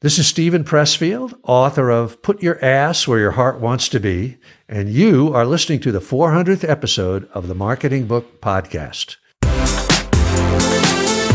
This is Steven Pressfield, author of Put Your Ass Where Your Heart Wants to Be, and you are listening to the 400th episode of the Marketing Book Podcast.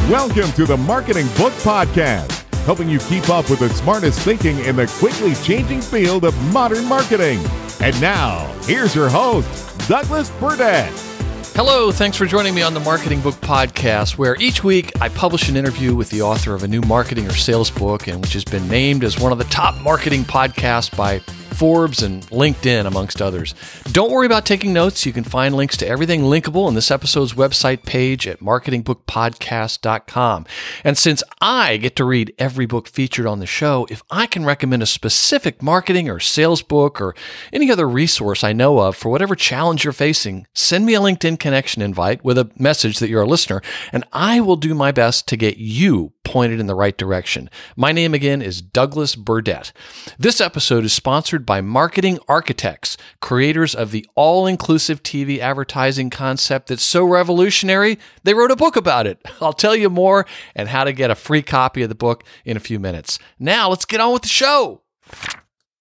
Welcome to the Marketing Book Podcast, helping you keep up with the smartest thinking in the quickly changing field of modern marketing. And now, here's your host, Douglas Burdett. Hello, thanks for joining me on the Marketing Book Podcast, where each week I publish an interview with the author of a new marketing or sales book, and which has been named as one of the top marketing podcasts by Forbes, and LinkedIn, amongst others. Don't worry about taking notes. You can find links to everything linkable in this episode's website page at marketingbookpodcast.com. And since I get to read every book featured on the show, if I can recommend a specific marketing or sales book or any other resource I know of for whatever challenge you're facing, send me a LinkedIn connection invite with a message that you're a listener, and I will do my best to get you pointed in the right direction. My name again is Douglas Burdett. This episode is sponsored by Marketing Architects, creators of the all inclusive TV advertising concept that's so revolutionary, they wrote a book about it. I'll tell you more and how to get a free copy of the book in a few minutes. Now, let's get on with the show.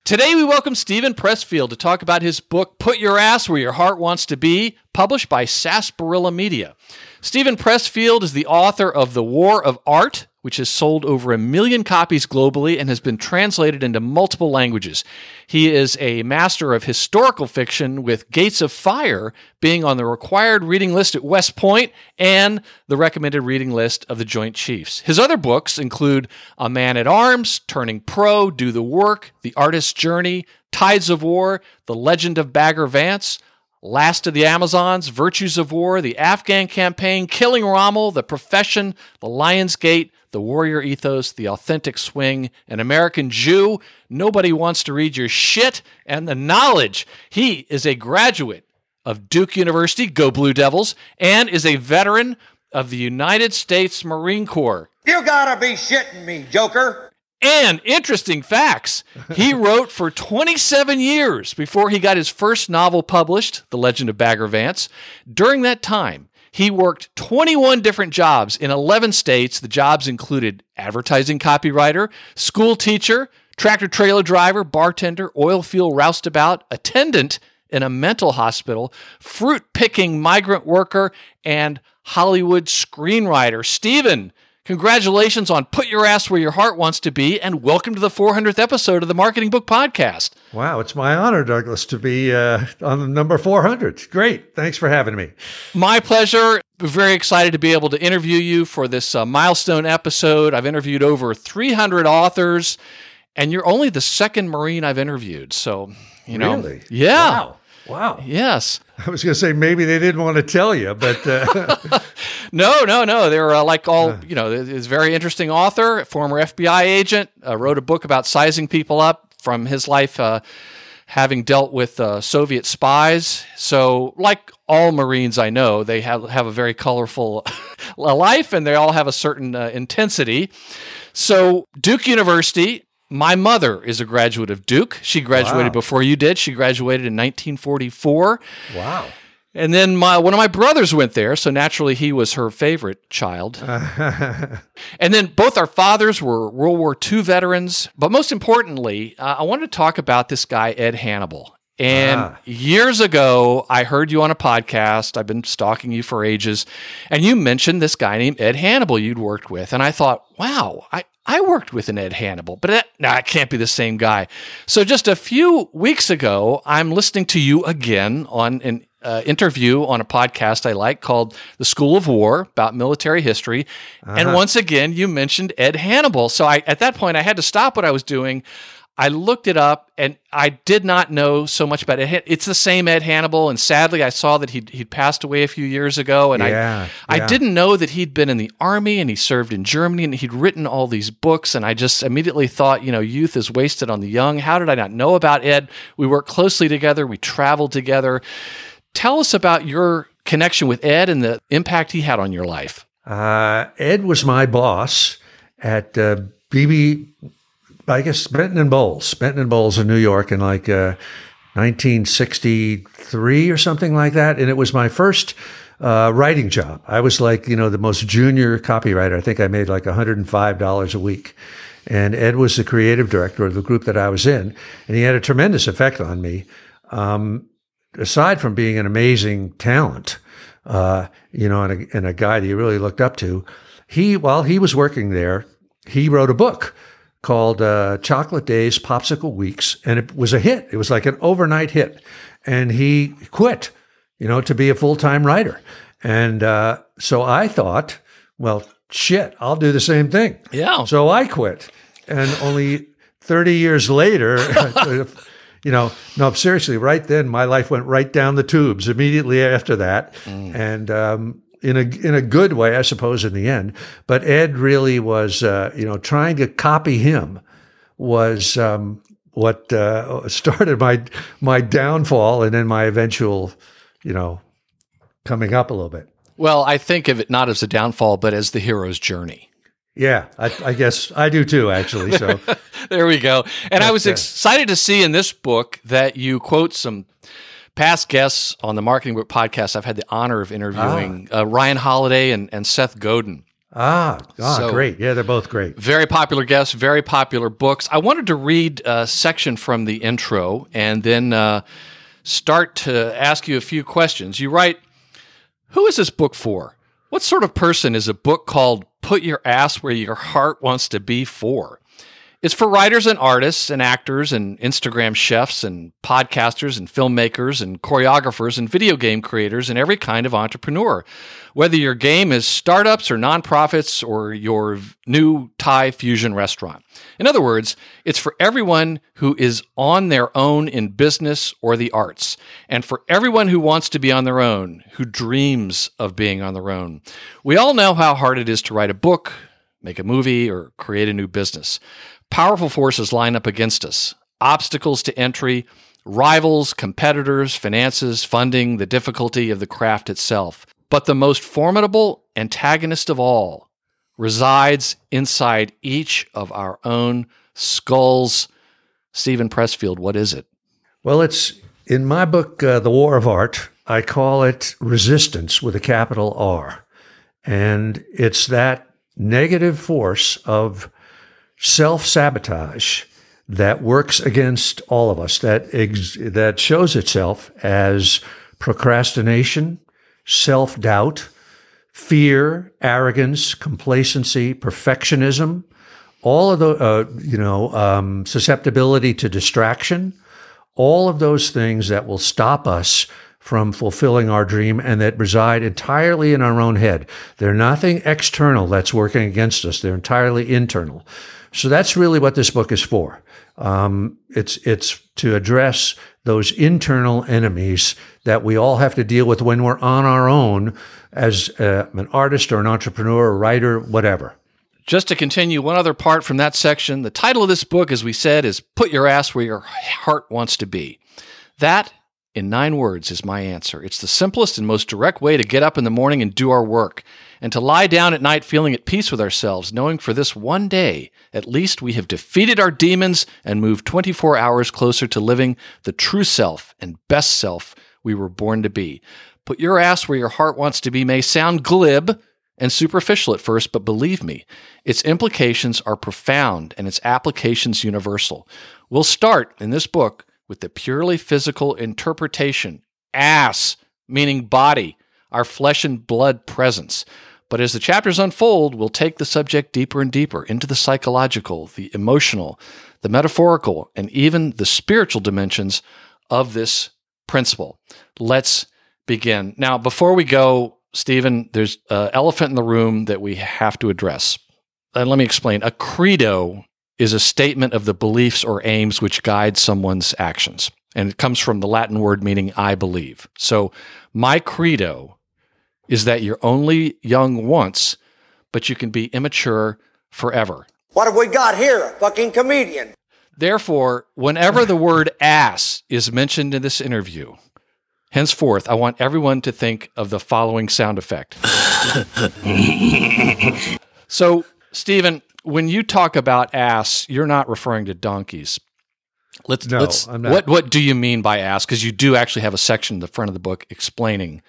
Today, we welcome Steven Pressfield to talk about his book, Put Your Ass Where Your Heart Wants to Be, published by Sarsaparilla Media. Steven Pressfield is the author of The War of Art, which has sold over a million copies globally and has been translated into multiple languages. He is a master of historical fiction, with Gates of Fire being on the required reading list at West Point and the recommended reading list of the Joint Chiefs. His other books include A Man at Arms, Turning Pro, Do the Work, The Artist's Journey, Tides of War, The Legend of Bagger Vance, Last of the Amazons, Virtues of War, The Afghan Campaign, Killing Rommel, The Profession, The Lion's Gate, The Warrior Ethos, The Authentic Swing, An American Jew, Nobody Wants to Read Your Shit, and The Knowledge. He is a graduate of Duke University, go Blue Devils, and is a veteran of the United States Marine Corps. You gotta be shitting me, Joker. And interesting facts. He wrote for 27 years before he got his first novel published, The Legend of Bagger Vance. During that time, he worked 21 different jobs in 11 states. The jobs included advertising copywriter, school teacher, tractor trailer driver, bartender, oil field roustabout, attendant in a mental hospital, fruit picking migrant worker, and Hollywood screenwriter. Steven, Congratulations on Put Your Ass Where Your Heart Wants to Be, and welcome to the 400th episode of the Marketing Book Podcast. Wow, it's my honor, Douglas, to be uh, on the number 400. Great. Thanks for having me. My pleasure. Very excited to be able to interview you for this uh, milestone episode. I've interviewed over 300 authors, and you're only the second Marine I've interviewed. So, you know. Really? Yeah. Wow. Wow. Yes. I was going to say maybe they didn't want to tell you, but uh, no, no, no. They're uh, like all you know. Is very interesting author, former FBI agent, uh, wrote a book about sizing people up from his life, uh, having dealt with uh, Soviet spies. So, like all Marines I know, they have have a very colorful life, and they all have a certain uh, intensity. So, Duke University my mother is a graduate of Duke. She graduated Wow. before you did. She graduated in 1944. wow. And then my one of my brothers went there, so naturally he was her favorite child. and then both our fathers were World War II veterans. But most importantly, uh, I wanted to talk about this guy Ed Hannibal. And Ah. years ago, I heard you on a podcast. I've been stalking you for ages, and you mentioned this guy named Ed Hannibal you'd worked with, and I thought, wow, I. I worked with an Ed Hannibal, but that, nah, it can't be the same guy. So just a few weeks ago, I'm listening to you again on an uh, interview on a podcast I like called The School of War about military history. And once again, you mentioned Ed Hannibal. So I, at that point, I had to stop what I was doing. I looked it up and I did not know so much about it. It's the same Ed Hannibal. And sadly, I saw that he'd, he'd passed away a few years ago. And Yeah, I, yeah. I didn't know that he'd been in the army and he served in Germany and he'd written all these books. And I just immediately thought, you know, youth is wasted on the young. How did I not know about Ed? We worked closely together, we traveled together. Tell us about your connection with Ed and the impact he had on your life. Uh, Ed was my boss at uh, BB, I guess Benton and Bowles, Benton and Bowles in New York in like uh, 1963 or something like that. And it was my first uh, writing job. I was like, you know, the most junior copywriter. I think I made like $105 a week. And Ed was the creative director of the group that I was in, and he had a tremendous effect on me. Um, aside from being an amazing talent, uh, you know, and a, and a guy that you really looked up to, he while he was working there, he wrote a book called uh, Chocolate Days, Popsicle Weeks, and it was a hit. It was like an overnight hit, and he quit, you know, to be a full time writer. And uh, so I thought, well, shit, I'll do the same thing. Yeah. So I quit. And only 30 years later, you know, no, seriously, right then, my life went right down the tubes immediately after that. And, um, in a in a good way, I suppose, in the end. But Ed really was, uh, you know, trying to copy him was um, what uh, started my my downfall, and then my eventual, you know, coming up a little bit. Well, I think of it not as a downfall, but as the hero's journey. Yeah, I, I guess I do too, actually. So There we go. And I was uh, excited to see in this book that you quote some past guests on the Marketing Book podcast. I've had the honor of interviewing uh, Ryan Holiday and, and Seth Godin. ah, ah, So- great. Yeah, they're both great. Very popular guests, very popular books. I wanted to read a section from the intro and then uh, start to ask you a few questions. You write, Who is this book for? What sort of person is a book called Put Your Ass Where Your Heart Wants to Be for? It's for writers and artists and actors and Instagram chefs and podcasters and filmmakers and choreographers and video game creators and every kind of entrepreneur. Whether your game is startups or nonprofits or your new Thai fusion restaurant. In other words, it's for everyone who is on their own in business or the arts, and for everyone who wants to be on their own, who dreams of being on their own. We all know how hard it is to write a book, make a movie, or create a new business. Powerful forces line up against us obstacles to entry, rivals, competitors, finances, funding, the difficulty of the craft itself. But the most formidable antagonist of all resides inside each of our own skulls. Steven Pressfield, what is it? Well, it's in my book, uh, The War of Art. I call it resistance with a capital R, and it's that negative force of self sabotage that works against all of us. That ex- that shows itself as procrastination, self doubt, fear, arrogance, complacency, perfectionism, all of the uh, you know um, susceptibility to distraction, all of those things that will stop us from fulfilling our dream and that reside entirely in our own head. They're nothing external that's working against us. They're entirely internal. So that's really what this book is for. Um, it's it's to address those internal enemies that we all have to deal with when we're on our own as uh, an artist or an entrepreneur, a writer, whatever. Just to continue, one other part from that section. The title of this book, as we said, is Put Your Ass Where Your Heart Wants to Be. That, in nine words, is my answer. It's the simplest and most direct way to get up in the morning and do our work, and to lie down at night feeling at peace with ourselves, knowing for this one day, at least we have defeated our demons and moved 24 hours closer to living the true self and best self we were born to be. Put your ass where your heart wants to be may sound glib and superficial at first, but believe me, its implications are profound and its applications universal. We'll start in this book with the purely physical interpretation ass, meaning body, our flesh and blood presence. But as the chapters unfold, we'll take the subject deeper and deeper into the psychological, the emotional, the metaphorical, and even the spiritual dimensions of this principle. Let's begin. Now, before we go, Steven, there's an elephant in the room that we have to address. And let me explain. A credo is a statement of the beliefs or aims which guide someone's actions. And it comes from the Latin word meaning I believe. So, my credo is that you're only young once, but you can be immature forever. What have we got here? A fucking comedian. Therefore, whenever the word ass is mentioned in this interview, henceforth, I want everyone to think of the following sound effect. so, Steven, when you talk about ass, you're not referring to donkeys. Let's, No, let's I'm not. what what do you mean by ass? Because you do actually have a section in the front of the book explaining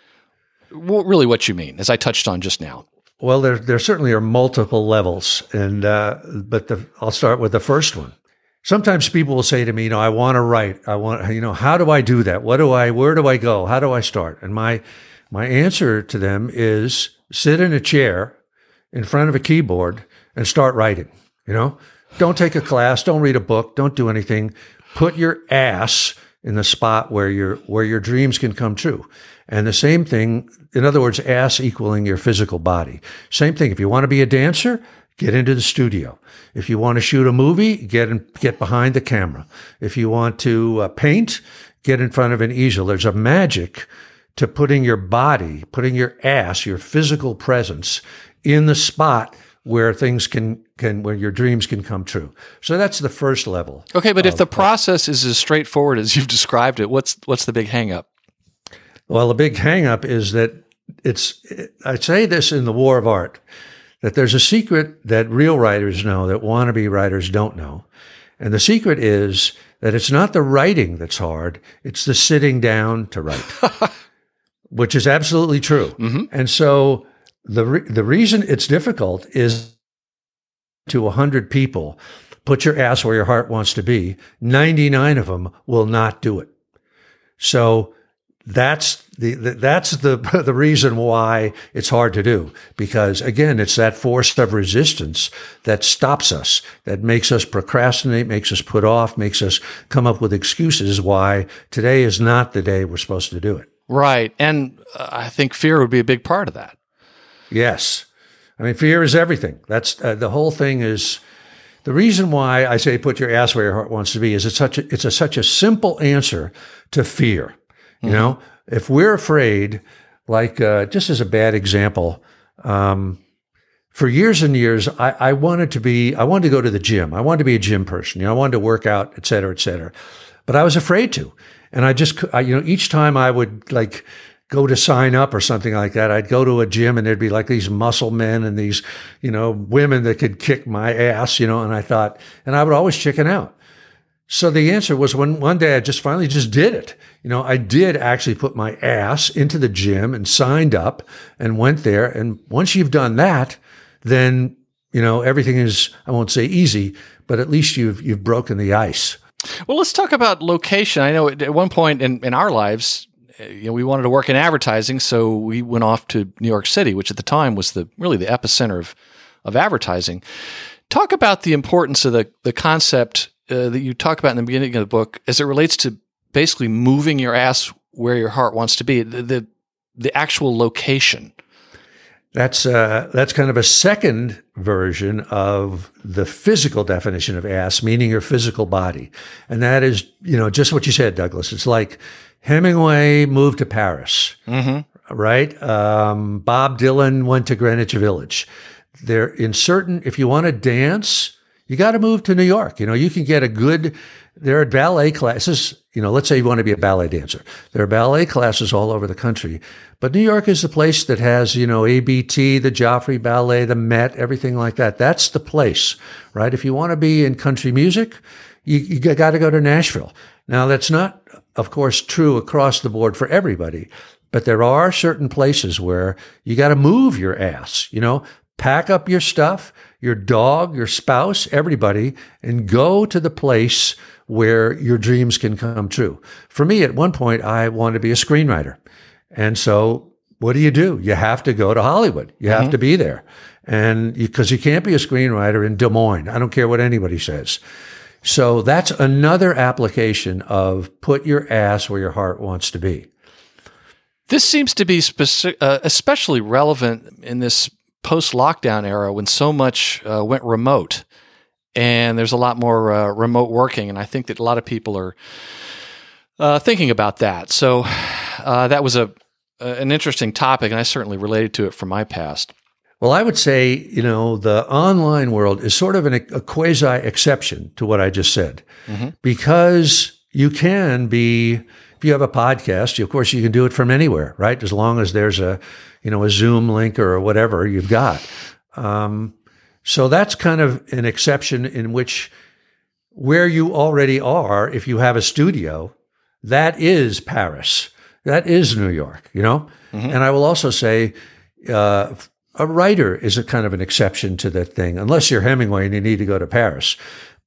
well, really what you mean, as I touched on just now. Well, there there certainly are multiple levels, and uh, but the, I'll start with the first one. Sometimes people will say to me, "You know, I want to write. I want, you know, how do I do that? What do I? Where do I go? How do I start?" And my my answer to them is sit in a chair in front of a keyboard and start writing. You know, don't take a class, don't read a book, don't do anything. Put your ass in the spot where your where your dreams can come true. And the same thing, in other words, ass equaling your physical body. Same thing. If you want to be a dancer, get into the studio. If you want to shoot a movie, get in, get behind the camera. If you want to uh, paint, get in front of an easel. There's a magic to putting your body, putting your ass, your physical presence in the spot where things can can where your dreams can come true. So that's the first level. Okay, but if the process is as straightforward as you've described it, what's what's the big hangup? Well, the big hangup is that it's I say this in the war of art that there's a secret that real writers know that wannabe writers don't know. And the secret is that it's not the writing that's hard, it's the sitting down to write. which is absolutely true. Mm-hmm. And so the re- the reason it's difficult is to 100 people put your ass where your heart wants to be 99 of them will not do it so that's the, the that's the the reason why it's hard to do because again it's that force of resistance that stops us that makes us procrastinate makes us put off makes us come up with excuses why today is not the day we're supposed to do it right and uh, i think fear would be a big part of that Yes. I mean, fear is everything. That's uh, the whole thing is the reason why I say put your ass where your heart wants to be is it's such a, it's a, such a simple answer to fear. You mm-hmm. know, if we're afraid, like uh, just as a bad example, um, for years and years, I, I, wanted to be, I wanted to go to the gym. I wanted to be a gym person. You know, I wanted to work out, et cetera, et cetera. But I was afraid to. And I just, I, you know, each time I would like go to sign up or something like that, I'd go to a gym and there'd be like these muscle men and these, you know, women that could kick my ass, you know, and I thought, and I would always chicken out. So the answer was when one day I just finally just did it. You know, I did actually put my ass into the gym and signed up and went there. And once you've done that, then, you know, everything is, I won't say easy, but at least you've, you've broken the ice. Well, let's talk about location. I know at one point in, in our lives, eh, you know, we wanted to work in advertising, so we went off to New York City, which at the time was the really the epicenter of of advertising. Talk about the importance of the the concept uh, that you talk about in the beginning of the book as it relates to basically moving your ass where your heart wants to be. The the, the actual location. That's uh, that's kind of a second version of the physical definition of ass, meaning your physical body, and that is, you know, just what you said, Douglas. It's like Hemingway moved to Paris, mm-hmm. right? Um, Bob Dylan went to Greenwich Village. There, in certain, if you want to dance, you got to move to New York. You know, you can get a good. There are ballet classes. You know, let's say you want to be a ballet dancer. There are ballet classes all over the country, but New York is the place that has you know ABT, the Joffrey Ballet, the Met, everything like that. That's the place, right? If you want to be in country music, you, you got to go to Nashville. Now, that's not of course, true across the board for everybody. But there are certain places where you got to move your ass, you know, pack up your stuff, your dog, your spouse, everybody, and go to the place where your dreams can come true. For me, at one point, I wanted to be a screenwriter. And so what do you do? You have to go to Hollywood. You have mm-hmm. to be there. And because you, you can't be a screenwriter in Des Moines. I don't care what anybody says. So that's another application of put your ass where your heart wants to be. This seems to be speci- uh, especially relevant in this post lockdown era when so much uh, went remote and there's a lot more uh, remote working. And I think that a lot of people are uh, thinking about that. So uh, that was a, an interesting topic, and I certainly related to it from my past. Well, I would say, you know, the online world is sort of an, a quasi exception to what I just said mm-hmm. because you can be, if you have a podcast, of course, you can do it from anywhere, right? As long as there's a, you know, a Zoom link or whatever you've got. Um, so that's kind of an exception in which where you already are, if you have a studio, that is Paris. That is New York, you know? Mm-hmm. And I will also say, uh, a writer is a kind of an exception to that thing, unless you're Hemingway and you need to go to Paris.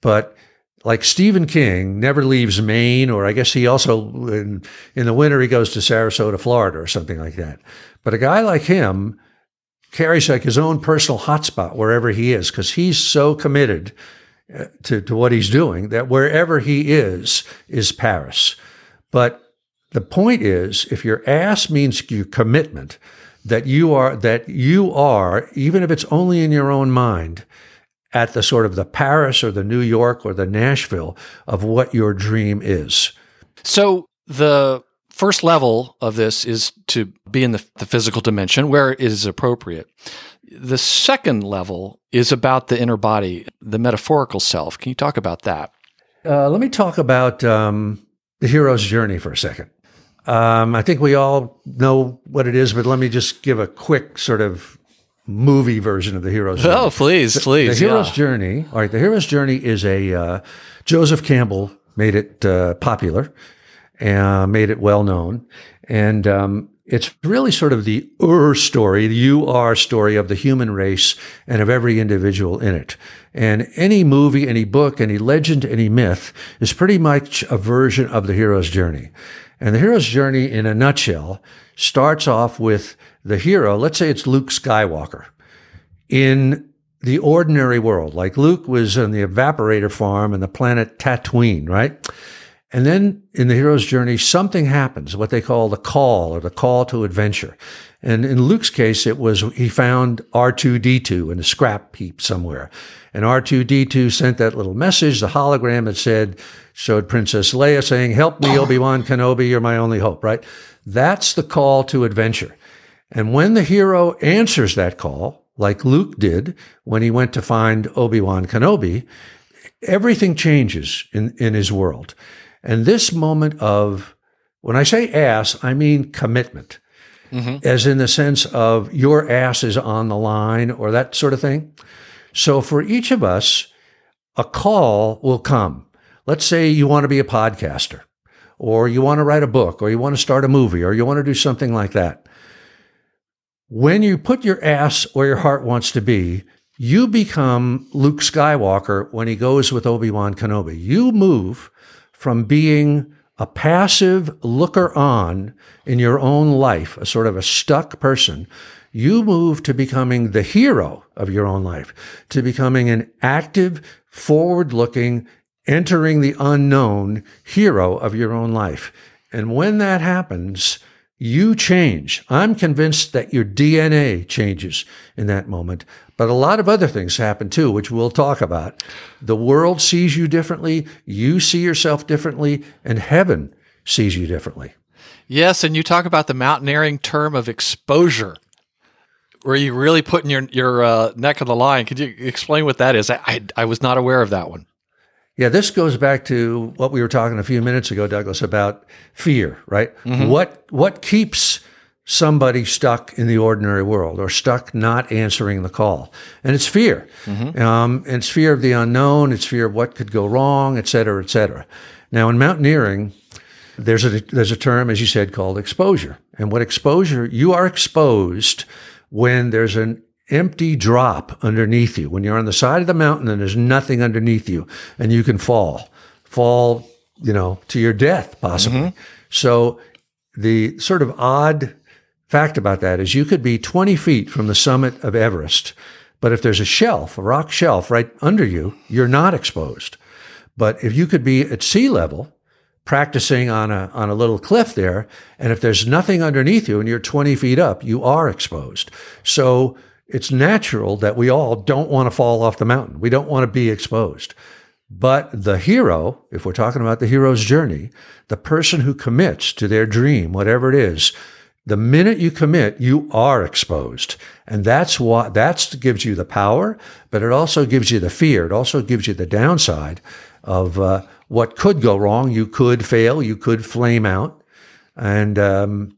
But like Stephen King never leaves Maine, or I guess he also, in, in the winter, he goes to Sarasota, Florida, or something like that. But a guy like him carries like his own personal hotspot wherever he is because he's so committed uh, to, to what he's doing that wherever he is, is Paris. But the point is, if your ass means your commitment, that you are, that you are, even if it's only in your own mind, at the sort of the Paris or the New York or the Nashville of what your dream is. So the first level of this is to be in the, the physical dimension where it is appropriate. The second level is about the inner body, the metaphorical self. Can you talk about that? Uh, let me talk about um, the hero's journey for a second. Um, I think we all know what it is, but let me just give a quick sort of movie version of the hero's journey. Oh, please, the, please. The hero's yeah. journey. All right, the hero's journey is a uh, Joseph Campbell made it uh, popular, and made it well known, and um, it's really sort of the Ur story, the you are story of the human race and of every individual in it. And any movie, any book, any legend, any myth is pretty much a version of the hero's journey. And the hero's journey, in a nutshell, starts off with the hero. Let's say it's Luke Skywalker in the ordinary world. Like Luke was on the evaporator farm on the planet Tatooine, right? And then in the hero's journey, something happens, what they call the call or the call to adventure. And in Luke's case, it was he found R2D2 in a scrap heap somewhere. And R2D2 sent that little message, the hologram that said, showed Princess Leia saying, Help me, Obi Wan Kenobi, you're my only hope, right? That's the call to adventure. And when the hero answers that call, like Luke did when he went to find Obi Wan Kenobi, everything changes in, in his world. And this moment of, when I say ass, I mean commitment, mm-hmm. as in the sense of your ass is on the line or that sort of thing. So for each of us, a call will come. Let's say you want to be a podcaster, or you want to write a book, or you want to start a movie, or you want to do something like that. When you put your ass where your heart wants to be, you become Luke Skywalker when he goes with Obi Wan Kenobi. You move from being a passive looker on in your own life, a sort of a stuck person, you move to becoming the hero of your own life, to becoming an active, forward looking, entering the unknown hero of your own life. And when that happens, you change. I'm convinced that your DNA changes in that moment. But a lot of other things happen too, which we'll talk about. The world sees you differently, you see yourself differently, and heaven sees you differently. Yes, and you talk about the mountaineering term of exposure, where you really putting your your uh, neck on the line. Could you explain what that is? I, I, I was not aware of that one. Yeah, this goes back to what we were talking a few minutes ago, Douglas, about fear, right? Mm-hmm. What what keeps somebody stuck in the ordinary world or stuck not answering the call. And it's fear. Mm-hmm. Um, and it's fear of the unknown. It's fear of what could go wrong, et cetera, et cetera. Now, in mountaineering, there's a, there's a term, as you said, called exposure. And what exposure, you are exposed when there's an empty drop underneath you, when you're on the side of the mountain and there's nothing underneath you and you can fall, fall, you know, to your death possibly. Mm-hmm. So the sort of odd fact about that is you could be 20 feet from the summit of Everest, but if there's a shelf, a rock shelf right under you, you're not exposed. But if you could be at sea level, practicing on a, on a little cliff there, and if there's nothing underneath you and you're 20 feet up, you are exposed. So it's natural that we all don't want to fall off the mountain. We don't want to be exposed. But the hero, if we're talking about the hero's journey, the person who commits to their dream, whatever it is, the minute you commit, you are exposed. And that's what, that's gives you the power, but it also gives you the fear. It also gives you the downside of uh, what could go wrong. You could fail. You could flame out. And um,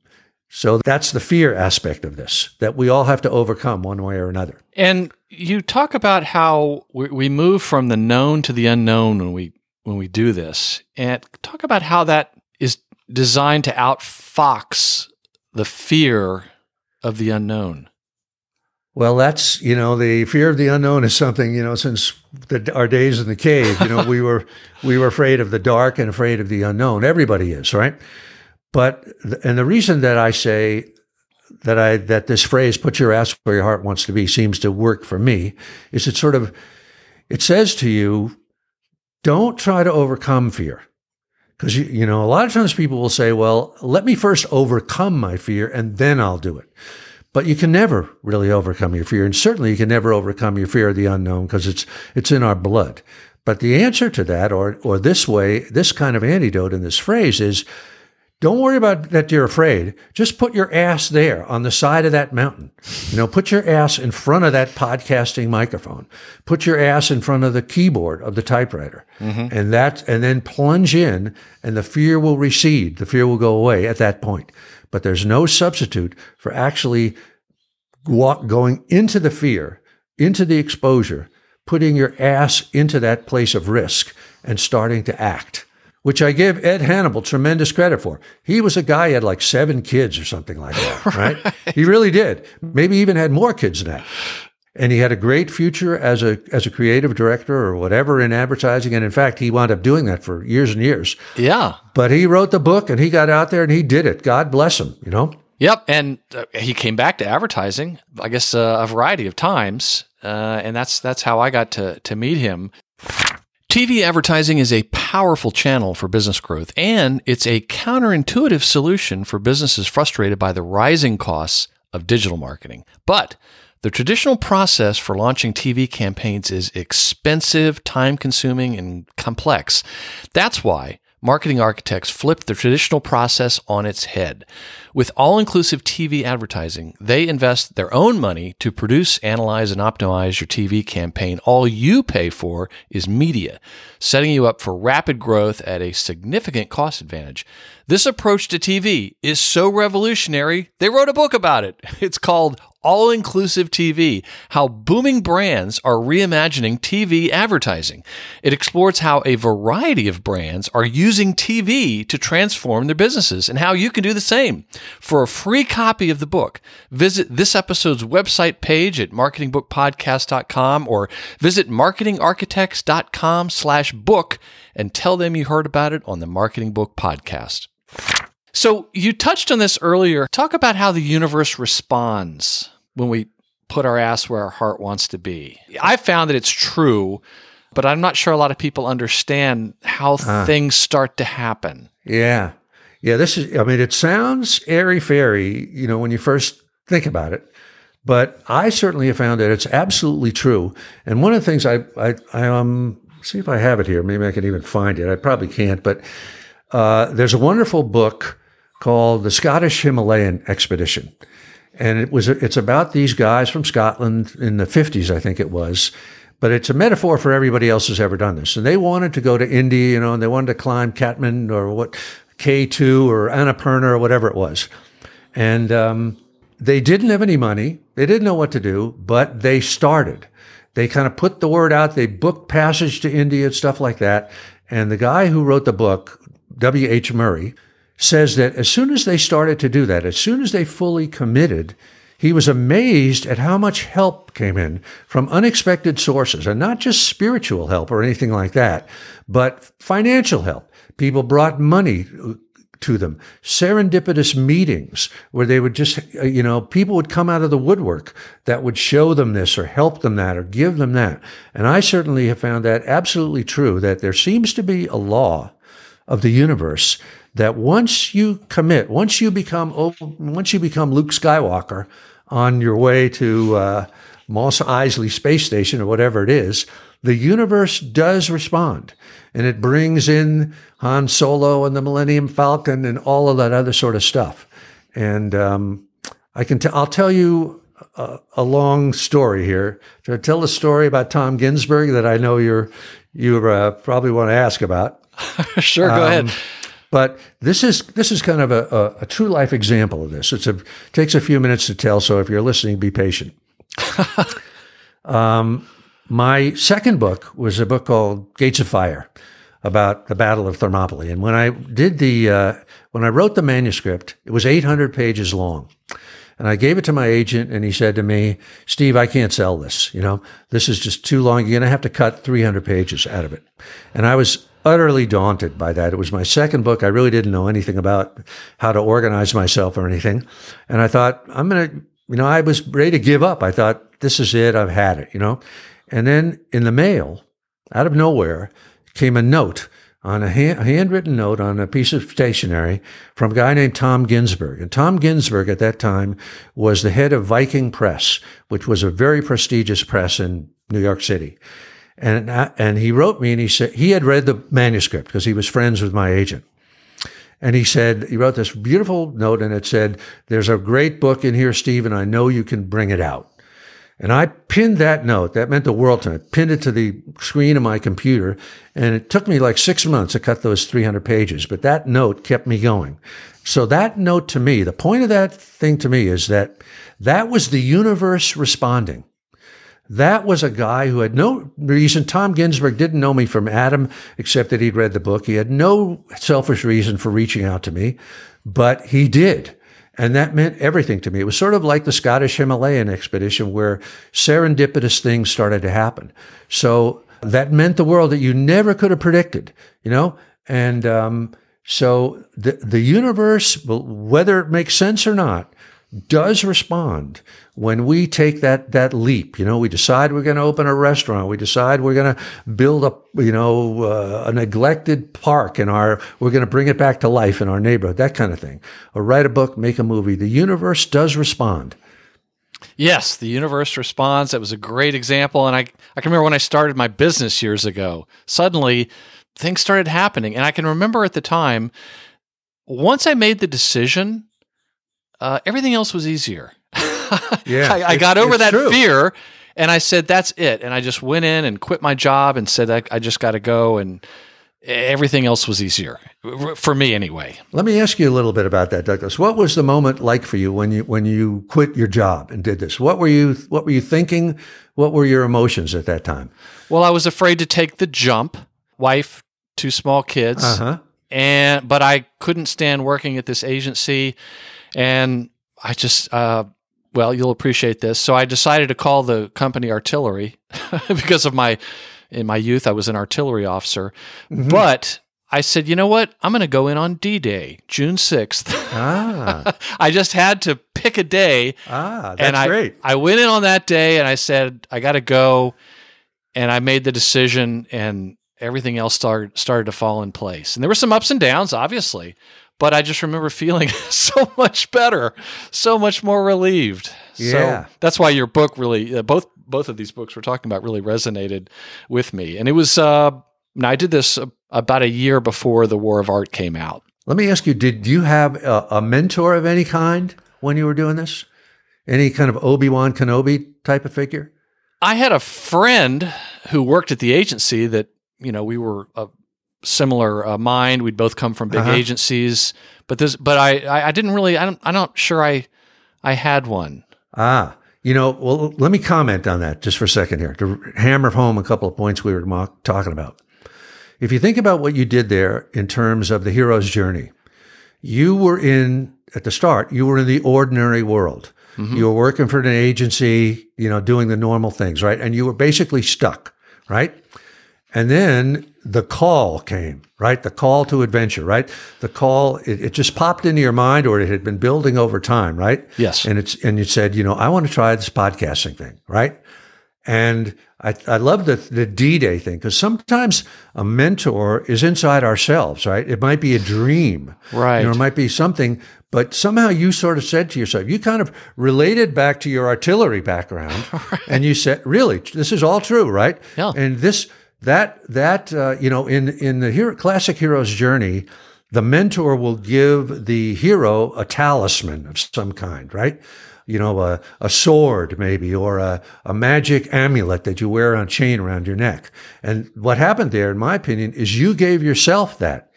so that's the fear aspect of this that we all have to overcome one way or another. And you talk about how we move from the known to the unknown when we when we do this, and talk about how that is designed to outfox the fear of the unknown. Well, that's you know the fear of the unknown is something you know since the, our days in the cave. You know we were we were afraid of the dark and afraid of the unknown. Everybody is right, but and the reason that I say that I that this phrase "put your ass where your heart wants to be" seems to work for me is it sort of it says to you, don't try to overcome fear. Because, you, you know, a lot of times people will say, well, let me first overcome my fear and then I'll do it. But you can never really overcome your fear. And certainly you can never overcome your fear of the unknown because it's, it's in our blood. But the answer to that, or, or this way, this kind of antidote in this phrase is don't worry about that you're afraid. Just put your ass there on the side of that mountain. You know, put your ass in front of that podcasting microphone. Put your ass in front of the keyboard of the typewriter. Mm-hmm. And that, and then plunge in and the fear will recede. The fear will go away at that point. But there's no substitute for actually walk, going into the fear, into the exposure, putting your ass into that place of risk and starting to act which I give Ed Hannibal tremendous credit for. He was a guy, had like seven kids or something like that, right? right? He really did. Maybe even had more kids than that. And he had a great future as a as a creative director or whatever in advertising. And in fact, he wound up doing that for years and years. Yeah. But he wrote the book and he got out there and he did it. God bless him, you know? Yep. And uh, he came back to advertising, I guess, uh, a variety of times. Uh, and that's that's how I got to to meet him. TV advertising is a powerful channel for business growth, and it's a counterintuitive solution for businesses frustrated by the rising costs of digital marketing. But the traditional process for launching TV campaigns is expensive, time consuming, and complex. That's why marketing architects flipped the traditional process on its head. With all inclusive TV advertising, they invest their own money to produce, analyze, and optimize your TV campaign. All you pay for is media, setting you up for rapid growth at a significant cost advantage. This approach to TV is so revolutionary, they wrote a book about it. It's called all inclusive TV, how booming brands are reimagining TV advertising. It explores how a variety of brands are using TV to transform their businesses and how you can do the same. For a free copy of the book, visit this episode's website page at marketingbookpodcast.com or visit marketingarchitects.com slash book and tell them you heard about it on the Marketing Book Podcast. So you touched on this earlier. Talk about how the universe responds when we put our ass where our heart wants to be. I found that it's true, but I'm not sure a lot of people understand how uh, things start to happen. Yeah. Yeah, this is I mean it sounds airy fairy, you know, when you first think about it. But I certainly have found that it's absolutely true. And one of the things I I, I um see if I have it here. Maybe I can even find it. I probably can't, but uh, there's a wonderful book called The Scottish Himalayan Expedition. And it was it's about these guys from Scotland in the 50s, I think it was. But it's a metaphor for everybody else who's ever done this. And they wanted to go to India, you know, and they wanted to climb Kathmandu or what K2 or Annapurna or whatever it was. And um, they didn't have any money. They didn't know what to do, but they started. They kind of put the word out. They booked passage to India and stuff like that. And the guy who wrote the book, W.H. Murray, says that as soon as they started to do that, as soon as they fully committed, he was amazed at how much help came in from unexpected sources, and not just spiritual help or anything like that, but financial help. People brought money to them, serendipitous meetings where they would just, uh, you know, people would come out of the woodwork that would show them this or help them that or give them that. And I certainly have found that absolutely true that there seems to be a law of the universe that once you commit, once you become once you become Luke Skywalker on your way to uh, Mos Eisley space station or whatever it is, the universe does respond, and it brings in Han Solo and the Millennium Falcon and all of that other sort of stuff. And um, I can t- I'll tell you a, a, long story here. To tell a story about Tom Guinzburg that I know you're you uh, probably want to ask about. sure, go um, ahead. But this is this is kind of a, a, a true life example of this. It's a takes a few minutes to tell, so if you're listening, be patient. um, my second book was a book called Gates of Fire about the Battle of Thermopylae, and when I did the uh, when I wrote the manuscript, it was 800 pages long, And I gave it to my agent and he said to me, Steve, I can't sell this. You know, this is just too long. You're going to have to cut 300 pages out of it. And I was utterly daunted by that. It was my second book. I really didn't know anything about how to organize myself or anything. And I thought, I'm going to, you know, I was ready to give up. I thought, this is it. I've had it, you know. And then in the mail, out of nowhere, came a note on a, hand, a, handwritten note on a piece of stationery from a guy named Tom Guinzburg. And Tom Guinzburg at that time was the head of Viking Press, which was a very prestigious press in New York City. And, and he wrote me and he said, he had read the manuscript because he was friends with my agent. And he said, he wrote this beautiful note and it said, there's a great book in here, Steve, and I know you can bring it out. And I pinned that note. That meant the world to me. I pinned it to the screen of my computer. And it took me like six months to cut those 300 pages, but that note kept me going. So that note to me, the point of that thing to me is that that was the universe responding. That was a guy who had no reason. Tom Guinzburg didn't know me from Adam, except that he'd read the book. He had no selfish reason for reaching out to me, but he did. And that meant everything to me. It was sort of like the Scottish Himalayan expedition where serendipitous things started to happen. So that meant the world that you never could have predicted, you know? And um, so the, the universe, whether it makes sense or not, does respond when we take that that leap. You know, we decide we're going to open a restaurant. We decide we're going to build a you know uh, a neglected park in our. We're going to bring it back to life in our neighborhood. That kind of thing. Or write a book, make a movie. The universe does respond. Yes, the universe responds. That was a great example, and I I can remember when I started my business years ago. Suddenly, things started happening, and I can remember at the time. Once I made the decision uh, everything else was easier. Yeah, I, I got over that true. fear, and I said, "That's it." And I just went in and quit my job and said, "I, I just got to go." And everything else was easier for me, anyway. Let me ask you a little bit about that, Douglas. What was the moment like for you when you when you quit your job and did this? What were you What were you thinking? What were your emotions at that time? Well, I was afraid to take the jump. Wife, two small kids, uh-huh. and but I couldn't stand working at this agency and I just, uh, well, you'll appreciate this. So I decided to call the company artillery because of my, in my youth, I was an artillery officer. Mm-hmm. But I said, you know what? I'm going to go in on D Day, June 6th. Ah. I just had to pick a day. Ah, that's and I, great. I went in on that day and I said, I got to go. And I made the decision and everything else started, started to fall in place. And there were some ups and downs, obviously but I just remember feeling so much better, so much more relieved. Yeah. So that's why your book really, uh, both both of these books we're talking about, really resonated with me. And it was, uh, I did this about a year before the War of Art came out. Let me ask you: Did you have a, a mentor of any kind when you were doing this? Any kind of Obi Wan Kenobi type of figure? I had a friend who worked at the agency that you know we were a similar uh, mind. We'd both come from big uh-huh. agencies, but this, but I, I, I didn't really, I don't, I'm not sure I, I had one. Ah, you know, well, let me comment on that just for a second here to hammer home a couple of points we were talking about. If you think about what you did there in terms of the hero's journey, you were in at the start, you were in the ordinary world. Mm-hmm. You were working for an agency, you know, doing the normal things, right? And you were basically stuck, right? And then the call came, right? The call to adventure, right? The call, it, it, just popped into your mind or it had been building over time, right? Yes. And it's, and you said, you know, I want to try this podcasting thing, right? And I, I love the, the D-Day thing because sometimes a mentor is inside ourselves, right? It might be a dream. Right. You know, it might be something, but somehow you sort of said to yourself, you kind of related back to your artillery background right. and you said, really, this is all true, right? Yeah. And this, that that uh, you know in in the hero, classic hero's journey the mentor will give the hero a talisman of some kind right you know a, a sword maybe or a, a magic amulet that you wear on chain around your neck and what happened there in my opinion is you gave yourself that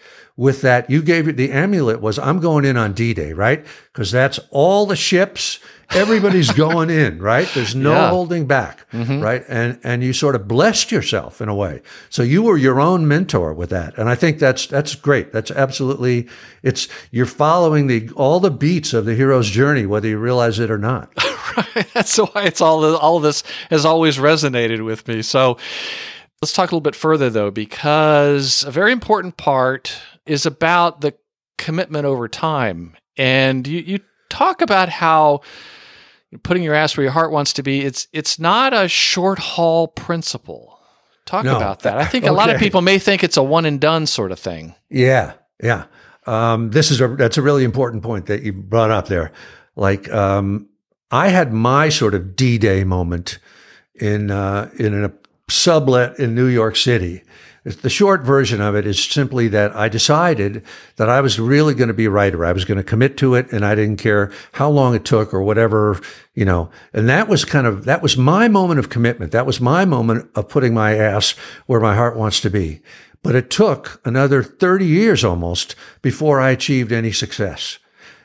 with that. You gave it the amulet was I'm going in on D Day, right? Because that's all the ships. Everybody's going in, right? There's no Yeah. holding back, mm-hmm. right? And and you sort of blessed yourself in a way. So you were your own mentor with that, and I think that's that's great. That's absolutely it's you're following the all the beats of the hero's journey, whether you realize it or not. right. That's why it's all all of this has always resonated with me. So let's talk a little bit further though, because a very important part is about the commitment over time. And you, you talk about how putting your ass where your heart wants to be, it's it's not a short haul principle. Talk No. about that. I think a lot of people may think it's a one and done sort of thing. Yeah, yeah. Um, this is a that's a really important point that you brought up there. Like, um, I had my sort of D Day moment in uh, in a sublet in New York City. The short version of it is simply that I decided that I was really going to be a writer. I was going to commit to it, and I didn't care how long it took or whatever, you know. And that was kind of that was my moment of commitment. That was my moment of putting my ass where my heart wants to be. But it took another 30 years almost before I achieved any success.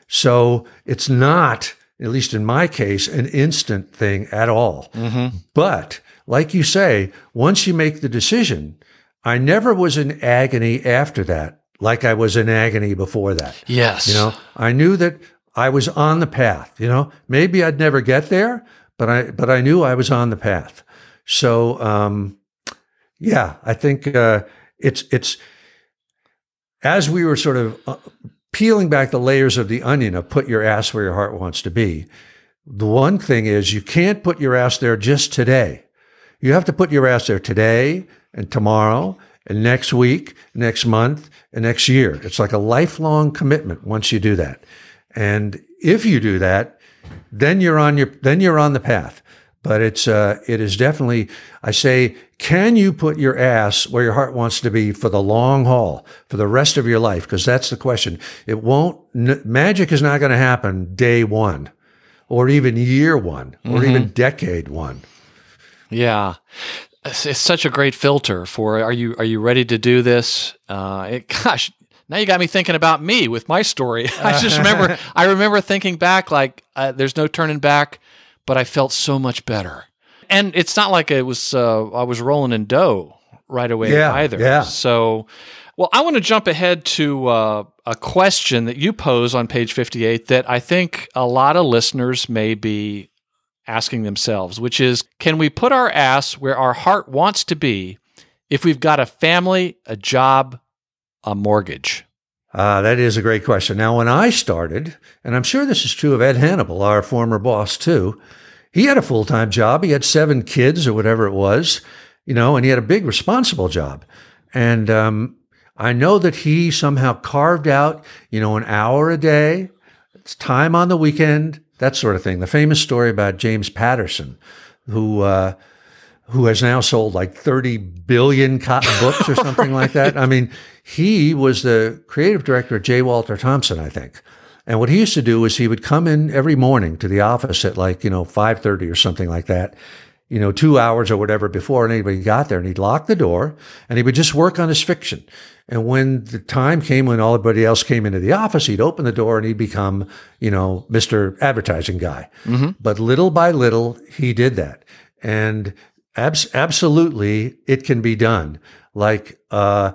So it's not, at least in my case, an instant thing at all. Mm-hmm. But like you say, once you make the decision, I never was in agony after that, like I was in agony before that. Yes. You know, I knew that I was on the path. You know, maybe I'd never get there, but I but I knew I was on the path. So, um, yeah, I think uh, it's it's as we were sort of uh, peeling back the layers of the onion of put your ass where your heart wants to be. The one thing is you can't put your ass there just today. You have to put your ass there today and tomorrow and next week, next month, and next year. It's like a lifelong commitment once you do that. And if you do that, then you're on your then you're on the path. But it's uh, it is definitely I say, can you put your ass where your heart wants to be for the long haul, for the rest of your life? Because that's the question. It won't n- magic is not going to happen day one, or even year one, or even decade one. Yeah. It's, it's such a great filter for are you are you ready to do this? Uh, it, gosh, now you got me thinking about me with my story. I just remember I remember thinking back like uh, there's no turning back, but I felt so much better. And it's not like it was uh, I was rolling in dough right away Yeah, either. yeah. So, well, I want to jump ahead to uh, a question that you pose on page 58 that I think a lot of listeners may be asking themselves, which is can we put our ass where our heart wants to be if we've got a family, a job, a mortgage? Uh, that is a great question. Now, when I started, and I'm sure this is true of Ed Hannibal, our former boss too, he had a full time job. He had seven kids or whatever it was, you know, and he had a big responsible job. And um, I know that he somehow carved out, you know, an hour a day, it's time on the weekend, that sort of thing. The famous story about James Patterson, who uh, who has now sold like 30 billion co- books or something like that. I mean, he was the creative director at J. Walter Thompson, I think. And what he used to do is he would come in every morning to the office at like, you know, 5:30 or something like that. You know, 2 hours or whatever before anybody got there and he'd lock the door and he would just work on his fiction. And when the time came when everybody else came into the office, he'd open the door and he'd become, you know, Mr. Advertising guy. But little by little, he did that. And abs- absolutely, it can be done. Like, uh,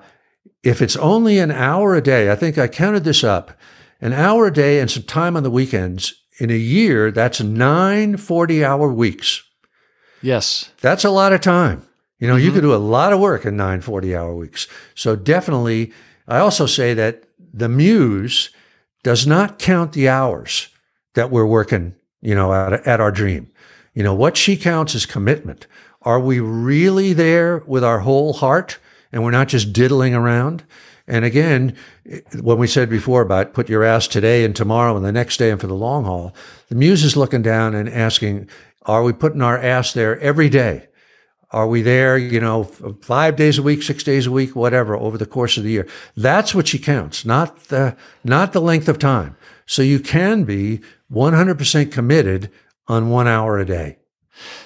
if it's only an hour a day, I think I counted this up, an hour a day and some time on the weekends in a year, that's nine 40 hour weeks. Yes. That's a lot of time. You know, you mm-hmm. could do a lot of work in nine 40 hour weeks. So definitely, I also say that the muse does not count the hours that we're working, you know, at, at our dream. You know, what she counts is commitment. Are we really there with our whole heart and we're not just diddling around? And again, when we said before about put your ass today and tomorrow and the next day and for the long haul, the muse is looking down and asking, are we putting our ass there every day? Are we there, you know, five days a week, six days a week, whatever, over the course of the year? That's what she counts, not the, not the length of time. So you can be 100% committed on one hour a day.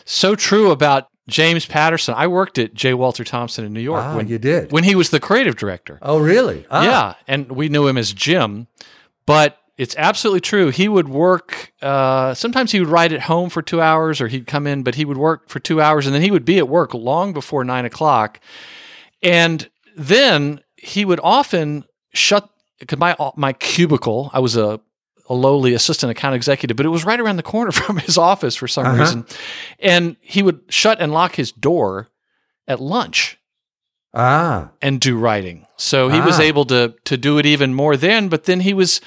So true about James Patterson. I worked at J. Walter Thompson in New York. Ah, when, you did? when he was the creative director. Oh, really? Ah. Yeah, and we knew him as Jim, but it's absolutely true. He would work. Uh, sometimes he would write at home for two hours, or he'd come in, but he would work for two hours, and then he would be at work long before nine o'clock. And then he would often shut because my my cubicle. I was a a lowly assistant account executive, but it was right around the corner from his office for some Uh-huh. reason. And he would shut and lock his door at lunch Ah. and do writing. So he was Ah. able to to do it even more then, but then he was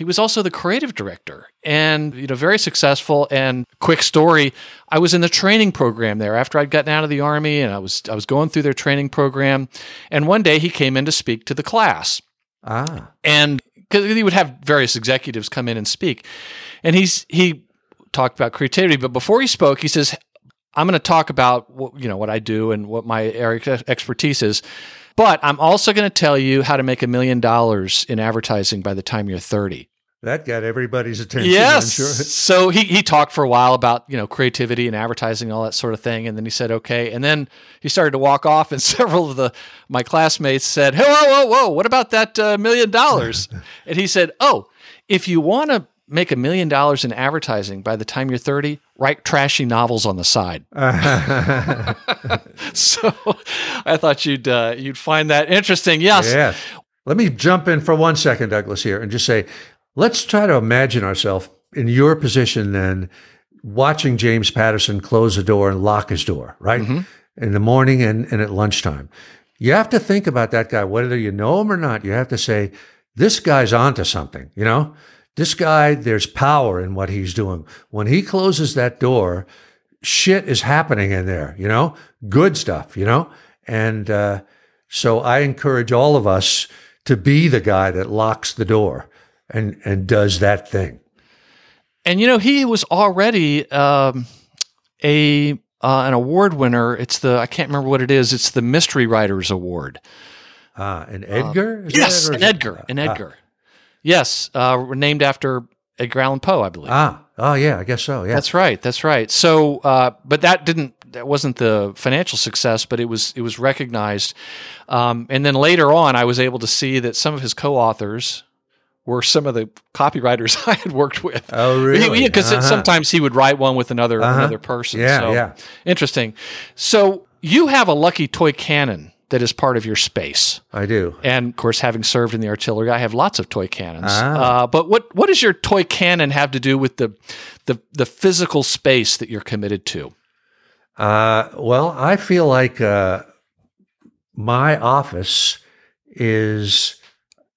he was also the creative director and you know very successful and quick story I was in the training program there after I'd gotten out of the army and I was I was going through their training program and one day he came in to speak to the class Ah. and because he would have various executives come in and speak, and he's he talked about creativity. But before he spoke, he says, "I'm going to talk about what, you know what I do and what my area expertise is." But I'm also going to tell you how to make a million dollars in advertising by the time you're 30. That got everybody's attention. Yes. I'm sure. So he, he talked for a while about, you know, creativity and advertising and all that sort of thing. And then he said, okay. And then he started to walk off and several of the, my classmates said, hey, whoa, whoa, whoa, what about that uh, million dollars? and he said, oh, if you want to make a million dollars in advertising by the time you're 30, write trashy novels on the side. so I thought you'd, uh, you'd find that interesting. Yes. Yeah. Let me jump in for one second, Douglas, here and just say, let's try to imagine ourselves in your position then, watching James Patterson close the door and lock his door, right? In the morning and, and at lunchtime. You have to think about that guy, whether you know him or not. You have to say, this guy's onto something, you know? This guy, there's power in what he's doing. When he closes that door, shit is happening in there, you know? Good stuff, you know? And uh, so I encourage all of us to be the guy that locks the door and, and does that thing. And you know, he was already um, a uh, an award winner. It's the I can't remember what it is. It's the Mystery Writers Award. Ah, and Edgar? Is yes, an Edgar, an Edgar. yes, uh, named after Edgar Allan Poe, I believe. Ah, oh yeah, I guess so. Yeah. That's right. That's right. So, uh, but that didn't. That wasn't the financial success, but it was. It was recognized. Um, and then later on, I was able to see that some of his co-authors were some of the copywriters I had worked with. Oh, really? Because Uh-huh. sometimes he would write one with another Uh-huh. another person. Yeah, So, yeah. Interesting. So you have a lucky toy cannon that is part of your space. I do. And of course, having served in the artillery, I have lots of toy cannons. Ah. Uh, but what what does your toy cannon have to do with the the the physical space that you're committed to? Uh, well, I feel like uh, my office is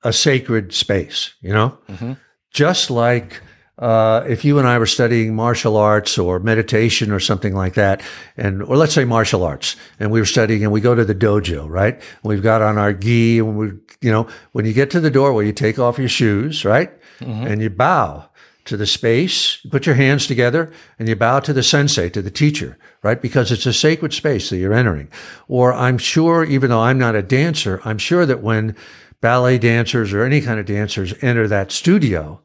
a sacred space, you know? Mhm. Just like uh, if you and I were studying martial arts or meditation or something like that, and or let's say martial arts, and we were studying and we go to the dojo, right? We've got on our gi and we, you know, when you get to the doorway, you take off your shoes, right? And you bow to the space, you put your hands together and you bow to the sensei, to the teacher, right? Because it's a sacred space that you're entering. Or I'm sure, even though I'm not a dancer, I'm sure that when ballet dancers or any kind of dancers enter that studio,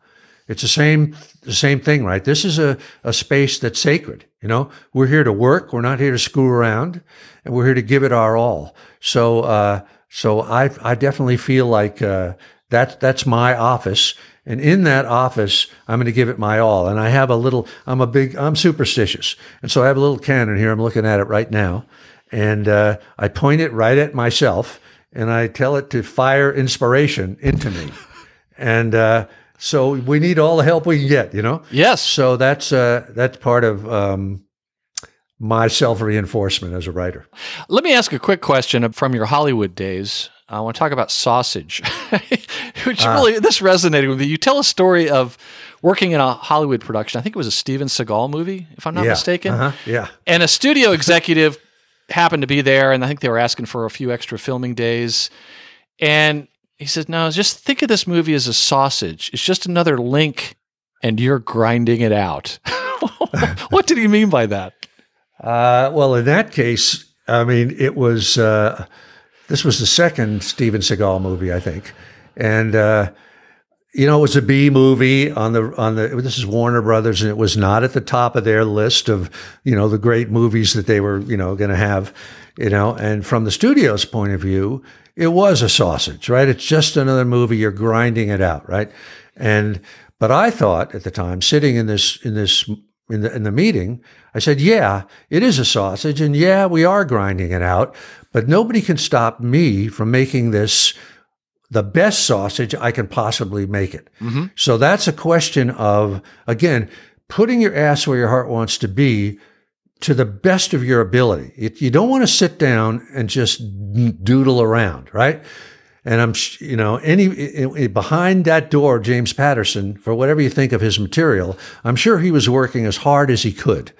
it's the same, the same thing, right? This is a, a space that's sacred. You know, we're here to work. We're not here to screw around and we're here to give it our all. So, uh, so I, I definitely feel like, uh, that, that's my office. And in that office, I'm going to give it my all. And I have a little, I'm a big, I'm superstitious. And so I have a little cannon here. I'm looking at it right now. And, uh, I point it right at myself and I tell it to fire inspiration into me. And, uh, so we need all the help we can get, you know? Yes. So that's, uh, that's part of, um, my self reinforcement as a writer. Let me ask a quick question from your Hollywood days. I want to talk about sausage, which Ah. really this resonated with me. You tell a story of working in a Hollywood production. I think it was a Steven Seagal movie, if I'm not yeah. mistaken. Uh-huh. Yeah. And a studio executive happened to be there, and I think they were asking for a few extra filming days. And he said, "No, just think of this movie as a sausage. It's just another link, and you're grinding it out." what did he mean by that? Uh, well, in that case, I mean, it was uh, this was the second Steven Seagal movie, I think, and uh, you know, it was a B movie on the on the. This is Warner Brothers, and it was not at the top of their list of you know the great movies that they were you know going to have. You know, and from the studio's point of view, it was a sausage, right? It's just another movie. You're grinding it out, right? And but I thought at the time, sitting in this in this in the in the meeting, I said, "Yeah, it is a sausage, and yeah, we are grinding it out, but nobody can stop me from making this." The best sausage I can possibly make it. Mm-hmm. So that's a question of, again, putting your ass where your heart wants to be to the best of your ability. It, you don't want to sit down and just doodle around, right? And I'm, you know, any behind that door, James Patterson, for whatever you think of his material, I'm sure he was working as hard as he could.